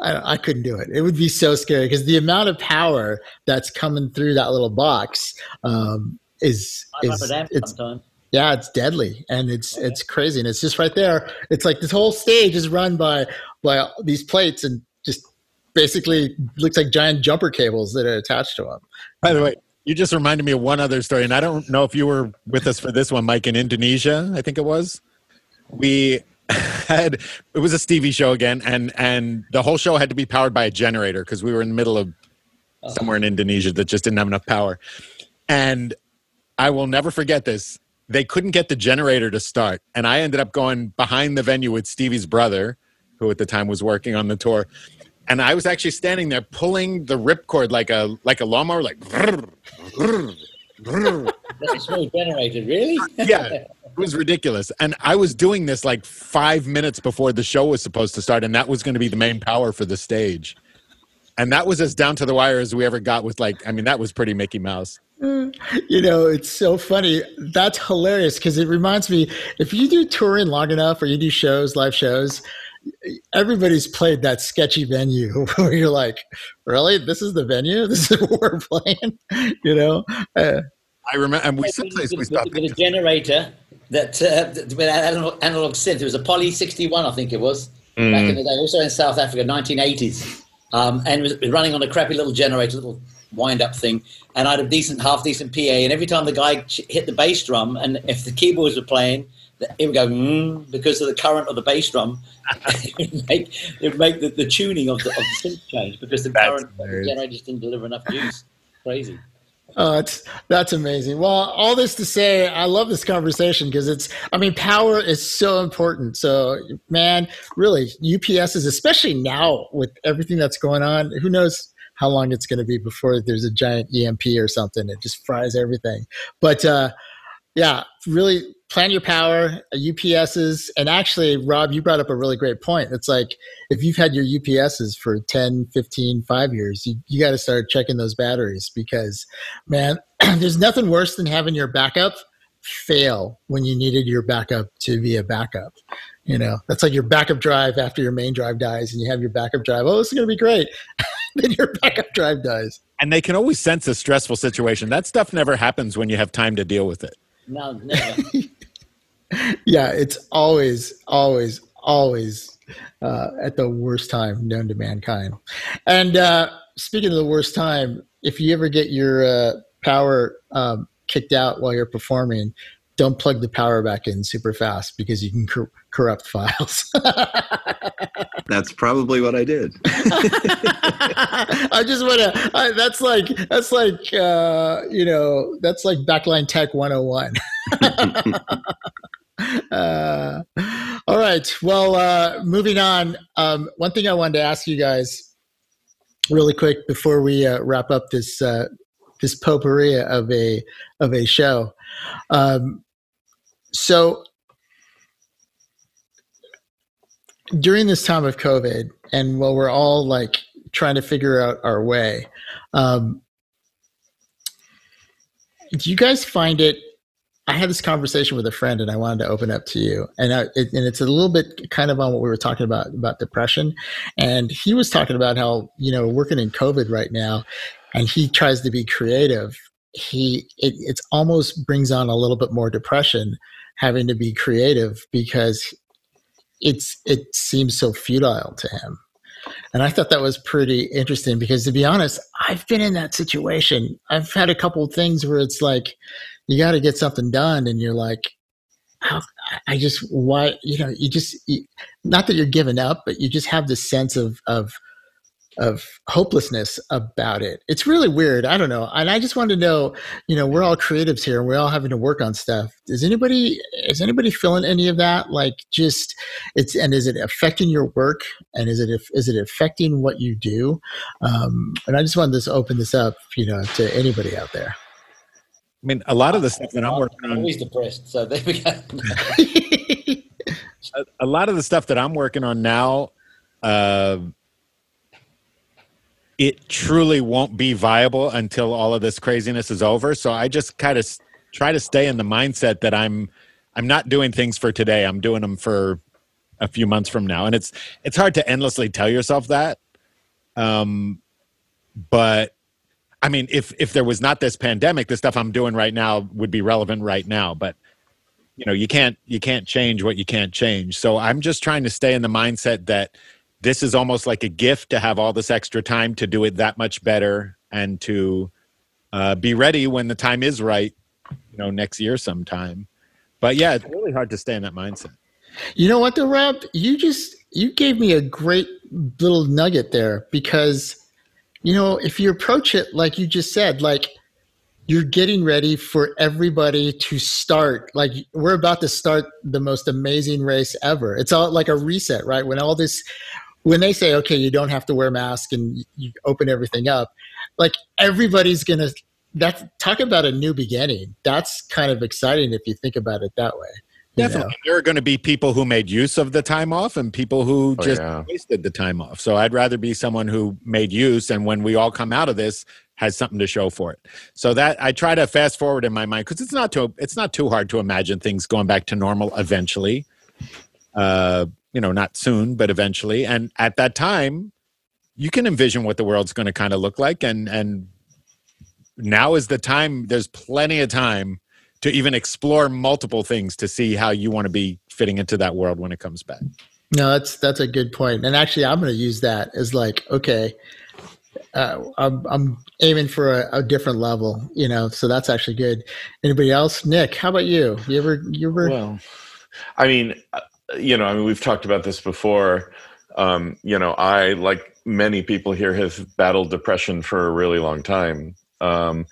I, I couldn't do it. It would be so scary because the amount of power that's coming through that little box um, is, is it's, sometimes. yeah, it's deadly and it's it's crazy and it's just right there. It's like this whole stage is run by by these plates and just basically looks like giant jumper cables that are attached to them. By the way, you just reminded me of one other story, and I don't know if you were with us for this one, Mike, in Indonesia, I think it was. We had it was a Stevie show again, and and the whole show had to be powered by a generator because we were in the middle of oh. somewhere in Indonesia that just didn't have enough power. And I will never forget this. They couldn't get the generator to start, and I ended up going behind the venue with Stevie's brother, who at the time was working on the tour. And I was actually standing there pulling the ripcord like a like a lawnmower, like That's a small generator, really? yeah, it was ridiculous. And I was doing this like five minutes before the show was supposed to start, and that was going to be the main power for the stage. And that was as down to the wire as we ever got with like, I mean, that was pretty Mickey Mouse. You know, it's so funny. That's hilarious because it reminds me if you do touring long enough or you do shows, live shows, everybody's played that sketchy venue where you're like, really? This is the venue? This is what we're playing? You know? Uh, I remember, and we with, someplace we with- stopped. with a generator that uh, with analog, analog synth. It was a Poly 61, I think it was, back in the day. Also in South Africa, 1980s, um, and was running on a crappy little generator, little wind-up thing. And I had a decent, half decent PA. And every time the guy ch- hit the bass drum, and if the keyboards were playing, it would go mm, because of the current of the bass drum. it would make, it would make the, the tuning of the, of the synth change because the That's current hilarious. generator just didn't deliver enough juice. Crazy. That's that's amazing. Well, all this to say, I love this conversation because it's. I mean, power is so important. So, man, really, UPS is, especially now with everything that's going on, who knows how long it's going to be before there's a giant EMP or something. It just fries everything. But uh, yeah, really plan your power, uh, UPSs. And actually, Rob, you brought up a really great point. It's like if you've had your UPSs for 10, 15, five years, you, you got to start checking those batteries because, man, there's nothing worse than having your backup fail when you needed your backup to be a backup. You know, that's like your backup drive after your main drive dies and you have your backup drive. Oh, this is going to be great. then your backup drive dies. And they can always sense a stressful situation. That stuff never happens when you have time to deal with it. No, never. yeah, it's always, always, always uh, at the worst time known to mankind. And uh, speaking of the worst time, if you ever get your uh, power um, kicked out while you're performing, don't plug the power back in super fast because you can cor- corrupt files. That's probably what I did. I just want to. That's like that's like uh, you know that's like backline tech 101. uh, all right. Well, uh, moving on. Um, one thing I wanted to ask you guys really quick before we uh, wrap up this uh, this potpourri of a of a show. Um, so during this time of COVID, and while we're all like trying to figure out our way, um, do you guys find it? I had this conversation with a friend, and I wanted to open up to you, and I, it, and it's a little bit kind of on what we were talking about about depression, and he was talking about how you know working in COVID right now, and he tries to be creative. He it it's almost brings on a little bit more depression having to be creative because it's it seems so futile to him. And I thought that was pretty interesting because to be honest, I've been in that situation. I've had a couple of things where it's like you got to get something done and you're like I just why you know you just not that you're giving up, but you just have this sense of of of hopelessness about it. It's really weird. I don't know. And I just wanted to know, you know, we're all creatives here and we're all having to work on stuff. Is anybody is anybody feeling any of that? Like just it's and is it affecting your work and is it is it affecting what you do? Um, and I just wanted to open this up, you know, to anybody out there. I mean, a lot of the stuff that I'm working I'm on always depressed. So there we go. a, a lot of the stuff that I'm working on now, uh, it truly won't be viable until all of this craziness is over. So I just kind of try to stay in the mindset that I'm I'm not doing things for today. I'm doing them for a few months from now, and it's it's hard to endlessly tell yourself that. Um, but I mean, if if there was not this pandemic, the stuff I'm doing right now would be relevant right now. But you know, you can't you can't change what you can't change. So I'm just trying to stay in the mindset that this is almost like a gift to have all this extra time to do it that much better and to uh, be ready when the time is right. You know, next year sometime. But yeah, it's really hard to stay in that mindset. You know what, the Rob? You just you gave me a great little nugget there because you know if you approach it like you just said, like you're getting ready for everybody to start. Like we're about to start the most amazing race ever. It's all like a reset, right? When all this, when they say, okay, you don't have to wear a mask and you open everything up, like everybody's gonna. That's talk about a new beginning. That's kind of exciting if you think about it that way. you know? Definitely. There are going to be people who made use of the time off and people who Oh, just yeah. wasted the time off. So I'd rather be someone who made use and when we all come out of this has something to show for it. So that I try to fast forward in my mind because it's not too it's not too hard to imagine things going back to normal eventually. Uh, you know, not soon, but eventually. And at that time, you can envision what the world's going to kind of look like and and now is the time there's plenty of time to even explore multiple things to see how you want to be fitting into that world when it comes back. No, that's that's a good point. And actually, I'm going to use that as like, okay, uh, I'm I'm aiming for a, a different level, you know. So that's actually good. Anybody else? Nick, how about you? You ever you ever? Well, I mean, uh, you know, I mean, we've talked about this before. Um, you know, I, like many people here, have battled depression for a really long time. Um,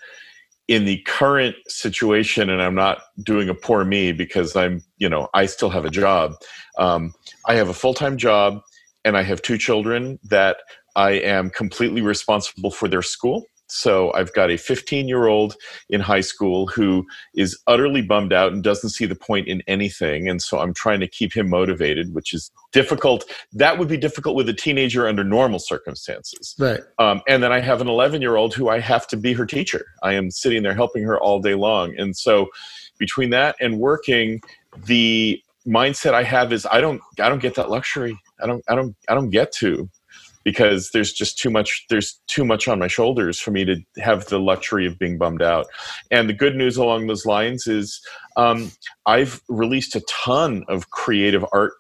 in the current situation, and I'm not doing a poor me because I'm, you know, I still have a job. Um, I have a full time job, and I have two children that I am completely responsible for their school. So I've got a 15 year old in high school who is utterly bummed out and doesn't see the point in anything. And so I'm trying to keep him motivated, which is difficult. That would be difficult with a teenager under normal circumstances. Right. Um, and then I have an 11 year old who I have to be her teacher. I am sitting there helping her all day long. And so between that and working, the mindset I have is I don't I don't get that luxury. I don't I don't I don't get to because there's just too much there's too much on my shoulders for me to have the luxury of being bummed out and the good news along those lines is um, i've released a ton of creative art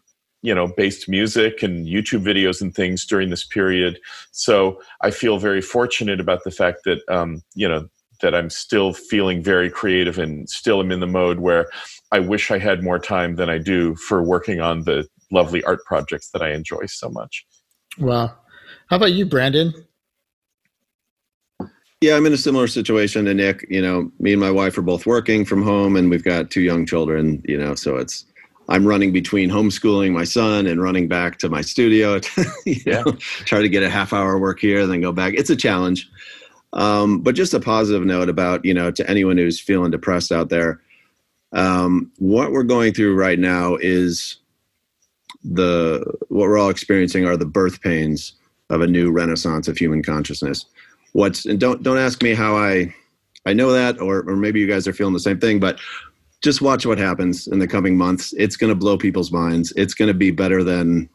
you know based music and youtube videos and things during this period so i feel very fortunate about the fact that um, you know that i'm still feeling very creative and still am in the mode where i wish i had more time than i do for working on the lovely art projects that i enjoy so much Wow. How about you, Brandon? Yeah, I'm in a similar situation to Nick. You know, me and my wife are both working from home, and we've got two young children. You know, so it's I'm running between homeschooling my son and running back to my studio. To, you Yeah. know, try to get a half hour work here, then go back. It's a challenge. Um, but just a positive note about you know to anyone who's feeling depressed out there, um, what we're going through right now is the what we're all experiencing are the birth pains of a new renaissance of human consciousness. What's and don't don't ask me how I I know that or or maybe you guys are feeling the same thing, but just watch what happens in the coming months. It's going to blow people's minds. It's going to be better than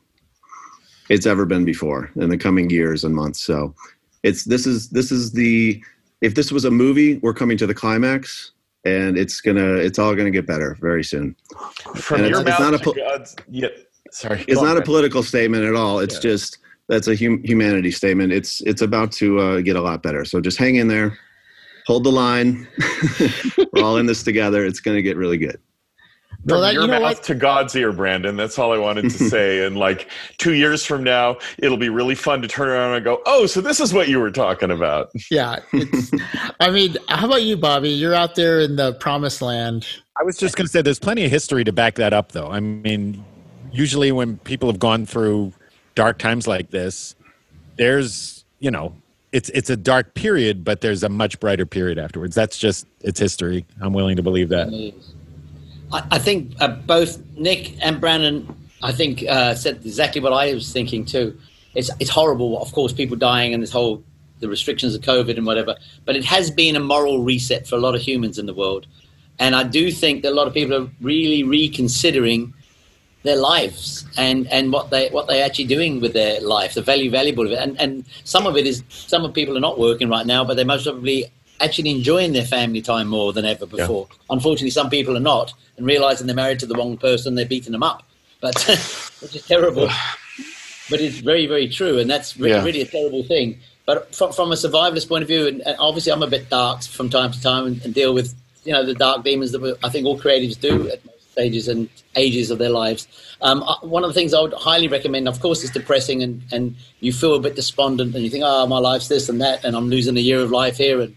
it's ever been before in the coming years and months. So it's this is this is the if this was a movie, we're coming to the climax and it's gonna it's all gonna get better very soon. from And your it's- it's mouth not a po- God's yeah sorry it's not a political statement at all it's Yeah. just that's a hum- humanity statement it's it's about to uh, get a lot better so just hang in there hold the line we're all in this together it's going to get really good Well, from that- your you know mouth what? to God's ear, Brandon. That's all I wanted to say. And like two years from now, it'll be really fun to turn around and go, "Oh, so this is what you were talking about." Yeah. It's, I mean, how about you, Bobby? You're out there in the promised land. I was just going to say there's plenty of history to back that up, though. I mean, usually when people have gone through dark times like this, there's, you know, it's it's a dark period, but there's a much brighter period afterwards. That's just it's history. I'm willing to believe that. I, I think uh, both Nick and Brandon, I think, uh, said exactly what I was thinking too. It's it's horrible, of course, people dying and this whole the restrictions of COVID and whatever. But it has been a moral reset for a lot of humans in the world, and I do think that a lot of people are really reconsidering their lives and and what they what they're actually doing with their life, the value valuable of it, and and some of it is some of people are not working right now, but they're most probably actually enjoying their family time more than ever before. Unfortunately, some people are not and realizing they're married to the wrong person, they're beating them up, but which is terrible. but it's very very true, and that's re- Yeah. really a terrible thing. But from, from a survivalist point of view, and, and obviously I'm a bit dark from time to time and, and deal with you know the dark demons that we, I think all creatives do at stages and ages of their lives. Um, uh, one of the things I would highly recommend, of course, is depressing, and, and you feel a bit despondent, and you think, oh, my life's this and that, and I'm losing a year of life here, and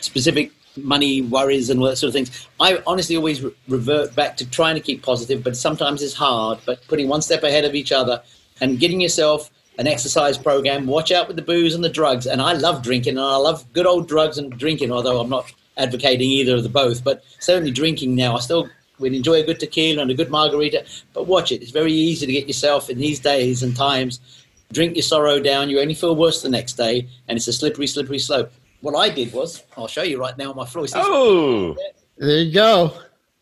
specific money worries and all that sort of things. I honestly always re- revert back to trying to keep positive, but sometimes it's hard. But putting one step ahead of each other and getting yourself an exercise program. Watch out with the booze and the drugs. And I love drinking, and I love good old drugs and drinking. Although I'm not advocating either of the both, but certainly drinking now. I still would enjoy a good tequila and a good margarita. But watch it; it's very easy to get yourself in these days and times. Drink your sorrow down. You only feel worse the next day, and it's a slippery, slippery slope. What I did was, I'll show you right now on my floor. It's Oh, There you go.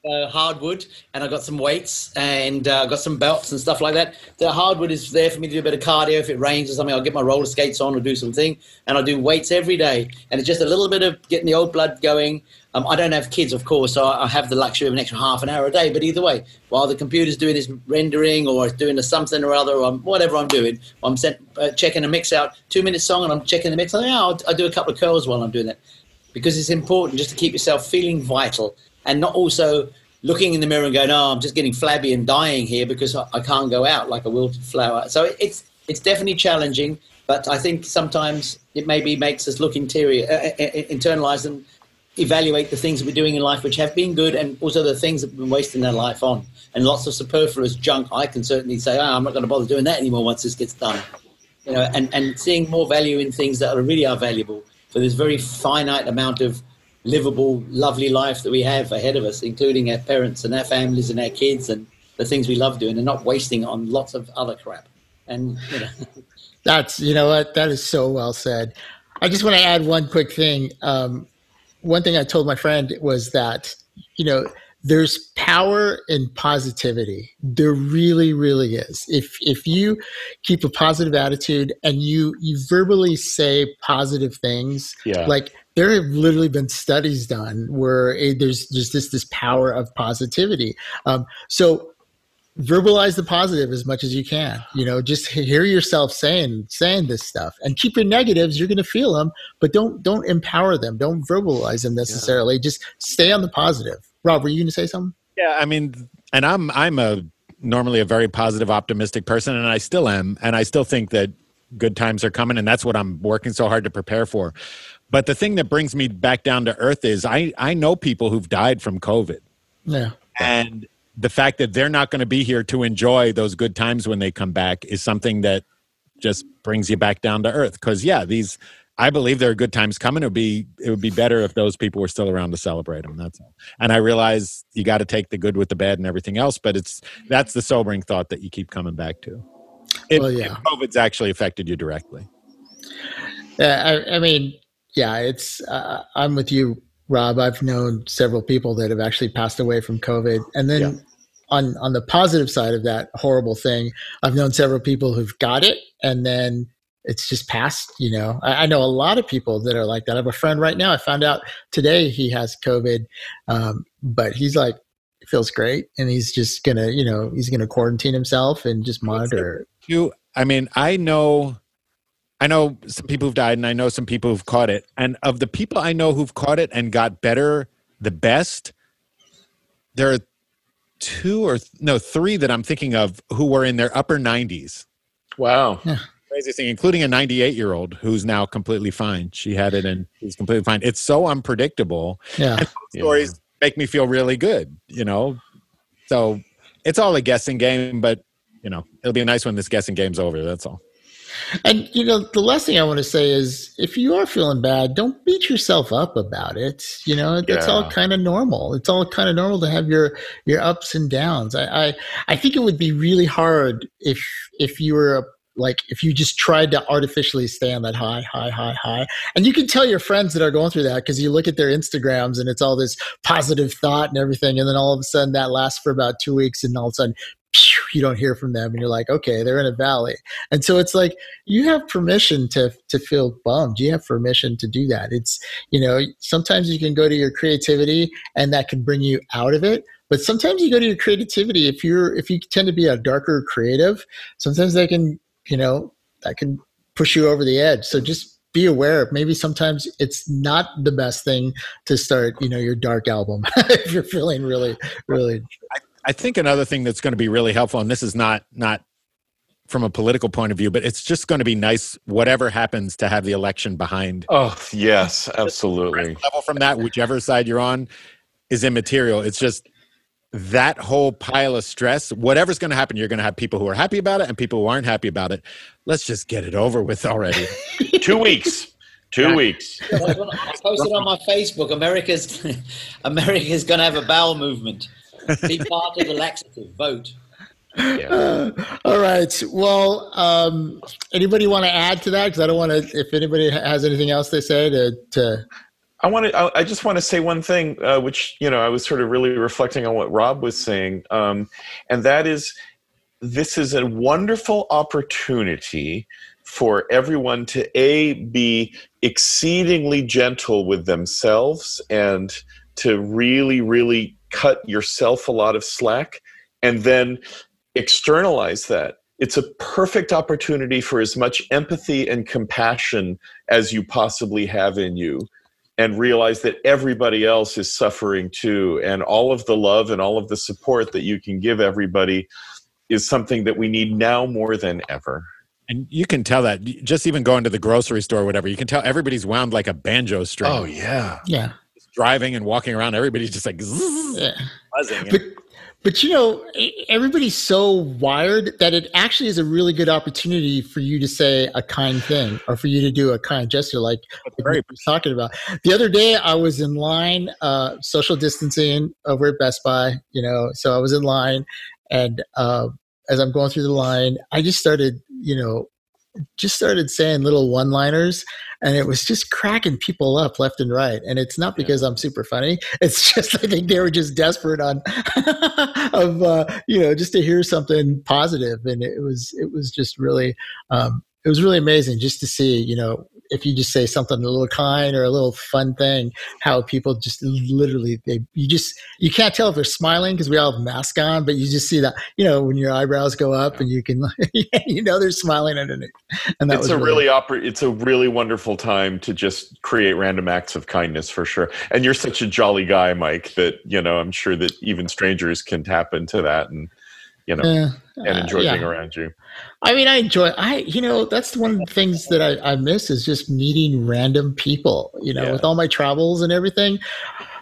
Uh, hardwood, and I got some weights and uh, got some belts and stuff like that. The hardwood is there for me to do a bit of cardio. If it rains or something, I'll get my roller skates on or do something, and I do weights every day. And it's just a little bit of getting the old blood going. Um, I don't have kids, of course, so I have the luxury of an extra half an hour a day. But either way, while the computer's doing this rendering or doing a something or other, or whatever I'm doing, I'm uh, checking a mix out, two minute song, and I'm checking the mix. Yeah, I'll, I'll do a couple of curls while I'm doing that because it's important just to keep yourself feeling vital and not also looking in the mirror and going, "Oh, I'm just getting flabby and dying here because I, can't go out like a wilted flower." So it's it's definitely challenging, but I think sometimes it maybe makes us look interior, uh, uh, uh, and evaluate the things that we're doing in life which have been good and also the things that we've been wasting their life on. And lots of superfluous junk, I can certainly say, oh, I'm not going to bother doing that anymore once this gets done. You know, and, and seeing more value in things that are really are valuable for this very finite amount of livable, lovely life that we have ahead of us, including our parents and our families and our kids and the things we love doing and not wasting on lots of other crap. And, you know. That's, you know what? That is so well said. I just want to add one quick thing. Um, one thing I told my friend was that, you know, there's power in positivity. There really, really is. If if you keep a positive attitude and you you verbally say positive things, Yeah. like there have literally been studies done where it, there's just this this power of positivity. Um, so verbalize the positive as much as you can you know just hear yourself saying saying this stuff and keep your negatives you're going to feel them but don't don't empower them. Don't verbalize them necessarily. Just stay on the positive. Rob were you going to say something? Yeah, I mean, and I'm I'm a normally a very positive, optimistic person, and I still am, and I still think that good times are coming, and that's what I'm working so hard to prepare for. But the thing that brings me back down to earth is I I know people who've died from COVID, yeah and the fact that they're not going to be here to enjoy those good times when they come back is something that just brings you back down to earth. Because yeah, these I believe there are good times coming. It would be it would be better if those people were still around to celebrate them. That's all. And I realize you got to take the good with the bad and everything else, but it's that's the sobering thought that you keep coming back to. If, Well, yeah. if COVID's actually affected you directly. Yeah, I, I mean, yeah, it's. Uh, I'm with you, Rob. I've known several people that have actually passed away from COVID, and then Yeah. on on the positive side of that horrible thing, I've known several people who've got it, and then it's just passed. You know, I, I know a lot of people that are like that. I have a friend right now. I found out today he has COVID, um, but he's like feels great, and he's just gonna, you know, he's gonna quarantine himself and just monitor. You, I mean, I know, I know some people who've died, and I know some people who've caught it. And of the people I know who've caught it and got better, the best, there are two or th- no three that I'm thinking of who were in their upper 90s. Wow. Crazy thing, including a 98 year old who's now completely fine. She had it and she's completely fine. It's so unpredictable. Yeah. And stories make me feel really good, you know? So it's all a guessing game, but, you know, it'll be a nice when this guessing game's over. That's all. And you know, the last thing I want to say is, if you are feeling bad, don't beat yourself up about it. You know, it's all kind of normal. It's all kind of normal to have your your ups and downs. I, I I think it would be really hard if if you were like if you just tried to artificially stay on that high, high, high, high. And you can tell your friends that are going through that because you look at their Instagrams and it's all this positive thought and everything, and then all of a sudden that lasts for about two weeks, and all of a sudden. You don't hear from them, and you're like, okay, they're in a valley, and so it's like you have permission to to feel bummed. You have permission to do that. It's you know sometimes you can go to your creativity and that can bring you out of it. But sometimes you go to your creativity if you're if you tend to be a darker creative. Sometimes that can you know that can push you over the edge. So just be aware. Maybe sometimes it's not the best thing to start you know your dark album if you're feeling really really I think another thing that's going to be really helpful, and this is not not from a political point of view, but it's just going to be nice, whatever happens, to have the election behind. Oh, yes, absolutely. Level from that, whichever side you're on, is immaterial. It's just that whole pile of stress. Whatever's going to happen, you're going to have people who are happy about it and people who aren't happy about it. Let's just get it over with already. Two weeks. Two weeks. I posted on my Facebook. America's America's going to have a bowel movement. Be part of the laxative. Vote. Yeah. Uh, all right. Well, um, anybody want to add to that? Because I don't want to. If anybody has anything else they say to to I want to. I, I just want to say one thing, uh, which you know, I was sort of really reflecting on what Rob was saying, um, and that is, this is a wonderful opportunity for everyone to a be exceedingly gentle with themselves and to really, really cut yourself a lot of slack, and then externalize that. It's a perfect opportunity for as much empathy and compassion as you possibly have in you and realize that everybody else is suffering too and all of the love and all of the support that you can give everybody is something that we need now more than ever and you can tell that just even going to the grocery store or whatever, you can tell everybody's wound like a banjo string. Oh, yeah yeah. Driving and walking around, everybody's just like zzz, Yeah. buzzing. But but you know, e- everybody's so wired that it actually is a really good opportunity for you to say a kind thing or for you to do a kind gesture, like It's like we were talking about. The other day, I was in line, uh, social distancing over at Best Buy. You know, so I was in line, and uh, as I'm going through the line, I just started, you know, just started saying little one-liners, and it was just cracking people up left and right. And it's not because I'm super funny; it's just I think they were just desperate on of uh, you know just to hear something positive, and it was it was just really um, it was really amazing just to see you know if you just say something a little kind or a little fun thing, how people just literally they you just you can't tell if they're smiling because we all have masks on, but you just see that you know when your eyebrows go up and you can you know they're smiling underneath, and that it's a really oper- it's a really wonderful time to just create random acts of kindness for sure. And you're such a jolly guy mike that you know i'm sure that even strangers can tap into that and you know Yeah, and uh, enjoy yeah. being around you I mean, I enjoy. I you know that's one of the things that I, I miss is just meeting random people. You know, Yeah. with all my travels and everything,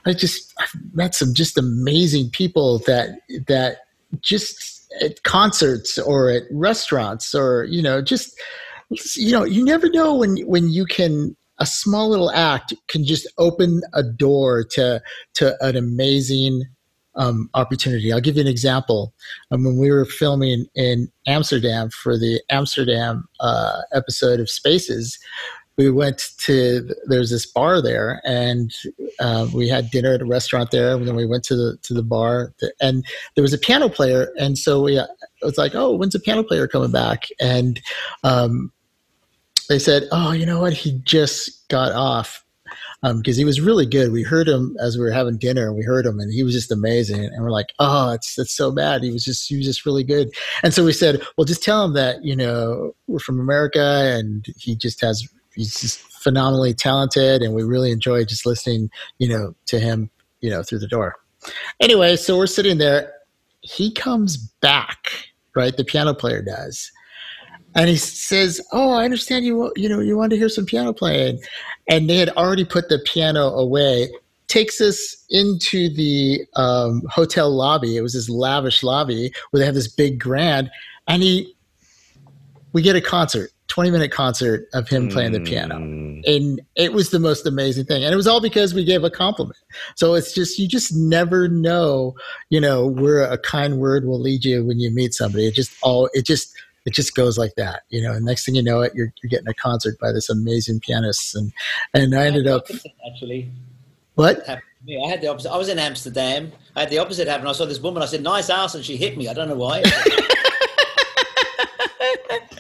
I just I've met some just amazing people that that just at concerts or at restaurants or you know just you know you never know when when you can a small little act can just open a door to to an amazing um, opportunity. I'll give you an example. Um, when we were filming in Amsterdam for the Amsterdam uh, episode of Spaces, we went to there's this bar there, and uh, we had dinner at a restaurant there. And then we went to the to the bar, and there was a piano player, and so we uh, it was like, oh, when's the piano player coming back? And um, they said, oh, you know what? He just got off Um, because he was really good. We heard him as we were having dinner. And we heard him, and he was just amazing. And we're like, "Oh, it's it's so bad." He was just he was just really good. And so we said, "Well, just tell him that you know we're from America, and he just has he's just phenomenally talented, and we really enjoy just listening, you know, to him, you know, through the door." Anyway, so we're sitting there. He comes back, right? The piano player does. And he says, "Oh, I understand you. You know, you want to hear some piano playing." and they had already put the piano away takes us into the um, hotel lobby it was this lavish lobby where they have this big grand and he we get a concert 20 minute concert of him playing the piano Mm. and it was the most amazing thing and it was all because we gave a compliment so it's just you just never know you know where a kind word will lead you when you meet somebody it just all it just it just goes like that, you know. And next thing you know, it you're, you're getting a concert by this amazing pianist, and and I ended up actually what? happened to me. I had the opposite. I was in Amsterdam. I had the opposite happen. I saw this woman. I said, "Nice ass," and she hit me. I don't know why.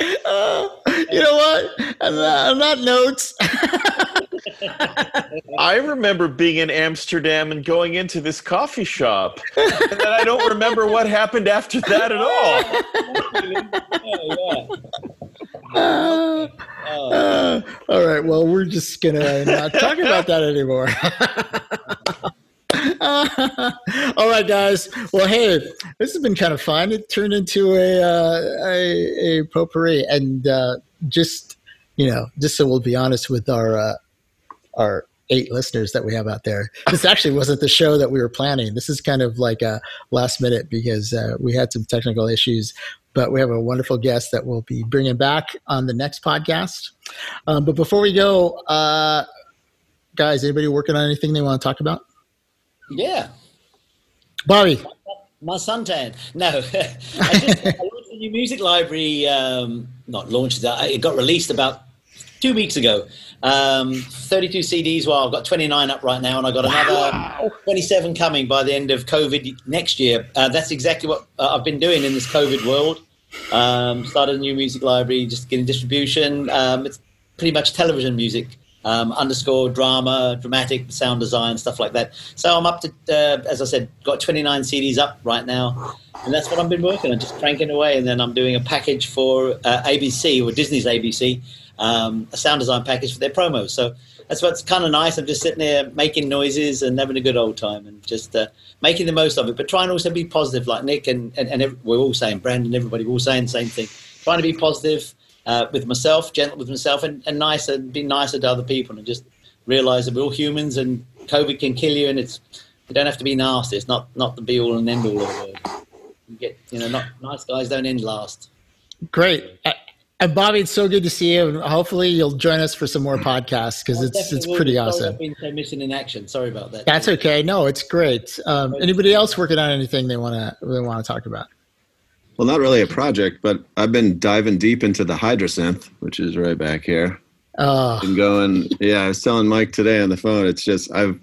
Oh, you know what? On that, on that notes, I remember being in Amsterdam and going into this coffee shop, and I don't remember what happened after that at all. uh, uh, all right. Well, we're just gonna not talk about that anymore. all right, guys. Well, hey, this has been kind of fun. It turned into a uh, a, a potpourri, and uh, just you know, just so we'll be honest with our uh, our eight listeners that we have out there. This actually wasn't the show that we were planning. This is kind of like a last minute because uh, we had some technical issues. But we have a wonderful guest that we'll be bringing back on the next podcast. Um, but before we go, uh, guys, anybody working on anything they want to talk about? Yeah. Bobby, My suntan. No, I just I launched a new music library. Um, not launched. uh, It got released about two weeks ago. Um, 32 CDs. Well, I've got 29 up right now, and I got another 27 coming by the end of COVID next year. Uh, that's exactly what uh, I've been doing in this COVID world. Um, started a new music library, just getting distribution. Um, it's pretty much television music. Um, underscore drama, dramatic sound design, stuff like that. So I'm up to, uh, as I said, got 29 CDs up right now, and that's what I've been working on, just cranking away. And then I'm doing a package for uh, ABC or Disney's ABC, um, a sound design package for their promos. So that's what's kind of nice. I'm just sitting there making noises and having a good old time and just uh, making the most of it, but trying to also be positive, like Nick and and, and ev- we're all saying, Brandon, everybody, we're all saying the same thing. Trying to be positive uh, with myself, gentle with myself, and, and nicer, be nicer to other people, and just realize that we're all humans and COVID can kill you, and it's you don't have to be nasty. It's not not the be all and end all of it. You get you know, not nice guys don't end last. Great. Uh, And Bobby, it's so good to see you. And hopefully, you'll join us for some more podcasts because it's it's pretty awesome. I've been so missing in action. Sorry about that. That's okay. No, it's great. Um, anybody else working on anything they want to they want to talk about? Well, not really a project, but I've been diving deep into the Hydrasynth, which is right back here. Oh, Been going. Yeah, I was telling Mike today on the phone. It's just I've.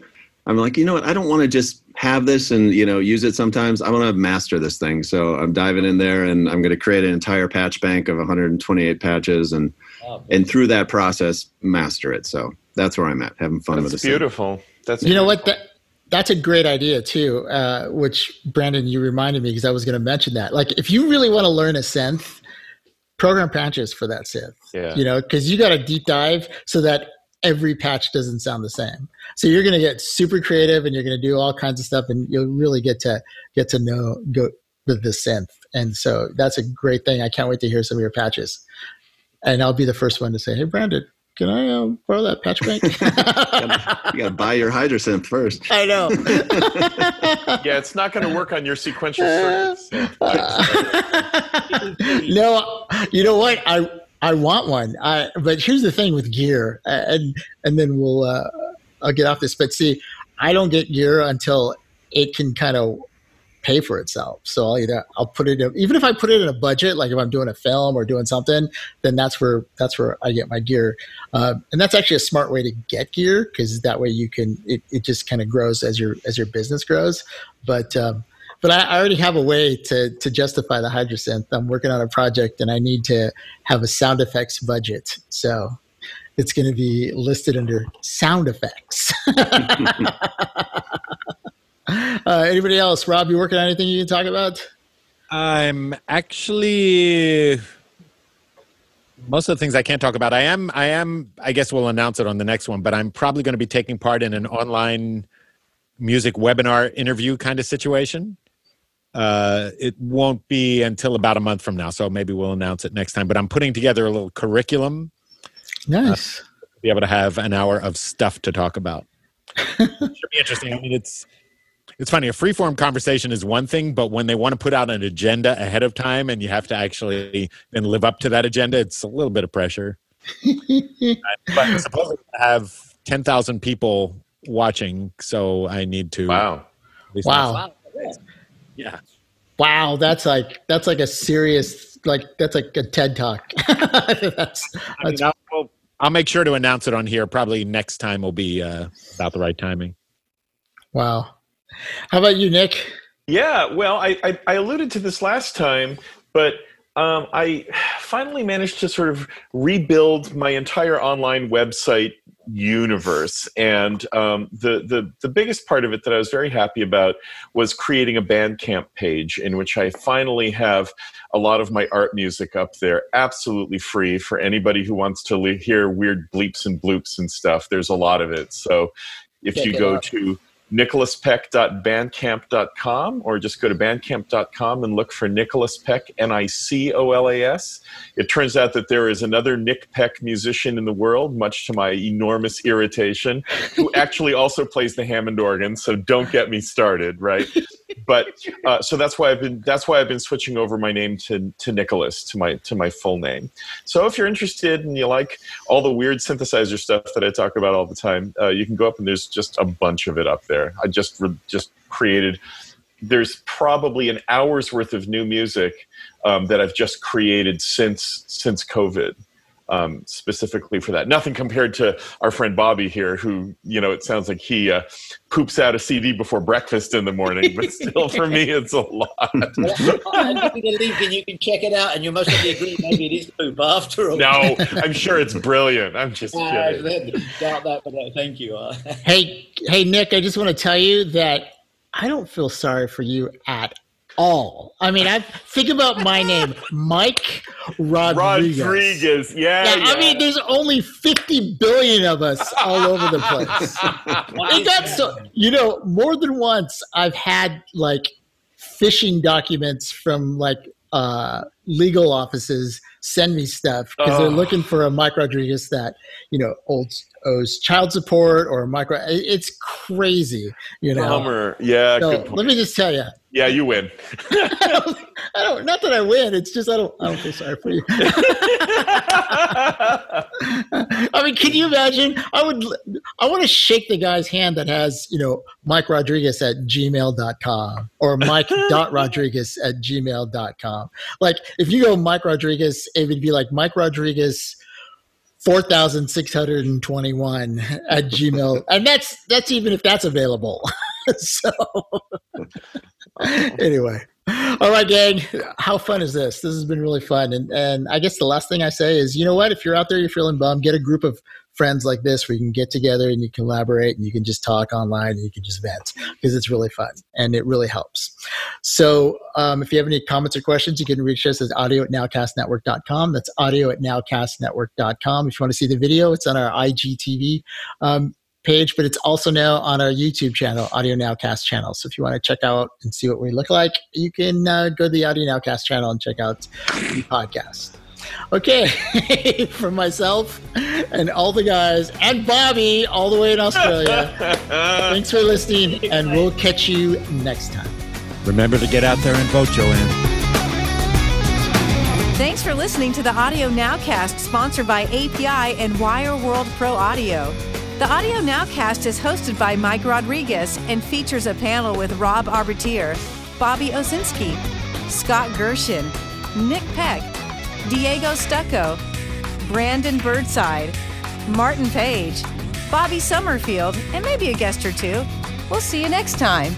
I'm like, you know what? I don't want to just have this and you know use it sometimes. I want to master this thing. So I'm diving in there and I'm going to create an entire patch bank of 128 patches and Oh, and through that process master it. So that's where I'm at, having fun with That's this. thing. beautiful. That's you know what? beautiful. That, that's a great idea too. Uh, which Brandon, you reminded me because I was going to mention that. Like, if you really want to learn a synth, program patches for that synth. Yeah. You know, because you got to deep dive so that every patch doesn't sound the same. So you're going to get super creative and you're going to do all kinds of stuff, and you'll really get to get to know go the, the synth. And so that's a great thing. I can't wait to hear some of your patches. And I'll be the first one to say, "Hey, Brandon, can I uh, borrow that patch bank?" You got to buy your Hydrasynth first. I know. yeah, it's not going to work on your sequential circuits. so- no, you know what? I I want one. I but here's the thing with gear, and and then we'll uh, I'll get off this. But see, I don't get gear until it can kind of pay for itself. So I'll either I'll put it in, even if I put it in a budget, like if I'm doing a film or doing something, then that's where that's where I get my gear. Uh, and that's actually a smart way to get gear because that way you can it, it just kind of grows as your as your business grows. But um, but I, I already have a way to to justify the Hydrasynth. I'm working on a project and I need to have a sound effects budget. So it's going to be listed under sound effects. uh, anybody else? Rob, you working on anything you can talk about? I'm actually most of the things I can't talk about. I am I am I guess we'll announce it on the next one, but I'm probably going to be taking part in an online music webinar interview kind of situation. Uh, it won't be until about a month from now, so maybe we'll announce it next time. But I'm putting together a little curriculum Nice. to be able to have an hour of stuff to talk about. Should be interesting. I mean, it's it's funny. A freeform conversation is one thing, but when they want to put out an agenda ahead of time and you have to actually then live up to that agenda, it's a little bit of pressure. but supposedly I have ten thousand people watching, so I need to. Wow. wow. Yeah. Wow, that's like that's like a serious like that's like a TED talk. that's, I mean, I'll, I'll, I'll make sure to announce it on here. Probably next time will be uh, about the right timing. wow. How about you, Nick? Yeah, well, I, I, I alluded to this last time, but um, I finally managed to sort of rebuild my entire online website universe. And um, the, the, the biggest part of it that I was very happy about was creating a Bandcamp page in which I finally have a lot of my art music up there, absolutely free for anybody who wants to hear weird bleeps and bloops and stuff. There's a lot of it. So if Check you go out. to nicholaspeck.bandcamp.com or just go to bandcamp.com and look for Nicholas Peck, N I C O L A S. It turns out that there is another Nick Peck musician in the world, much to my enormous irritation, who actually also plays the Hammond organ. So don't get me started, right? But uh, so that's why I've been that's why I've been switching over my name to to Nicholas to my to my full name. So if you're interested and you like all the weird synthesizer stuff that I talk about all the time, uh, you can go up and there's just a bunch of it up there. I just re- just created. There's probably an hour's worth of new music um, that I've just created since since COVID. Um, specifically for that, nothing compared to our friend Bobby here, who you know it sounds like he uh, poops out a CD before breakfast in the morning, but still for me it's a lot. I'm a link and you can check it out, and you'll most likely agree maybe it is poop after all. no, I'm sure it's brilliant. I'm just Uh, kidding. doubt that, but thank you. Uh, Hey, hey, Nick, I just want to tell you that I don't feel sorry for you at all. I mean, I think about my name, Mike Rodriguez. Rodriguez, yeah, Yeah, yeah. I mean, there's only 50 billion of us all over the place. It got so, you know, more than once I've had like phishing documents from like uh, legal offices send me stuff because they're Oh. looking for a Mike Rodriguez that, you know, old owes child support or micro. It's crazy. You know. Bummer. Yeah. So, good point. let me just tell you. yeah, you win. I don't, I don't. Not that I win. It's just I don't. I don't feel sorry for you. I mean, can you imagine? I would. I want to shake the guy's hand that has you know Mike Rodriguez at gmail.com or Mike.Rodriguez at gmail.com. Like if you go Mike Rodriguez, it would be like Mike Rodriguez. 4621 at gmail. And that's that's even if that's available. So anyway. All right gang. How fun is this? This has been really fun. And and i guess the last thing i say is you know what? If you're out there you're feeling bummed get a group of friends like this where you can get together and you collaborate and you can just talk online and you can just vent because it's really fun and it really helps so um, if you have any comments or questions you can reach us at audio at nowcastnetwork.com that's audio at nowcastnetwork.com if you want to see the video it's on our igtv um, page, but it's also now on our YouTube channel, Audio Nowcast channel. So if you want to check out and see what we look like, you can uh, go to the Audio Nowcast channel and check out the podcast. Okay, for myself and all the guys and Bobby all the way in Australia. thanks for listening, and we'll catch you next time. Remember to get out there and vote, Joanne. Thanks for listening to the Audio Nowcast, sponsored by API and Wire World Pro Audio. The Audio Nowcast is hosted by Mike Rodriguez and features a panel with Rob Arbittier, Bobby Owsinski, Scott Gershin, Nick Peck, Diego Stucco, Brandon Birdside, Martin Page, Bobby Summerfield, and maybe a guest or two. We'll see you next time.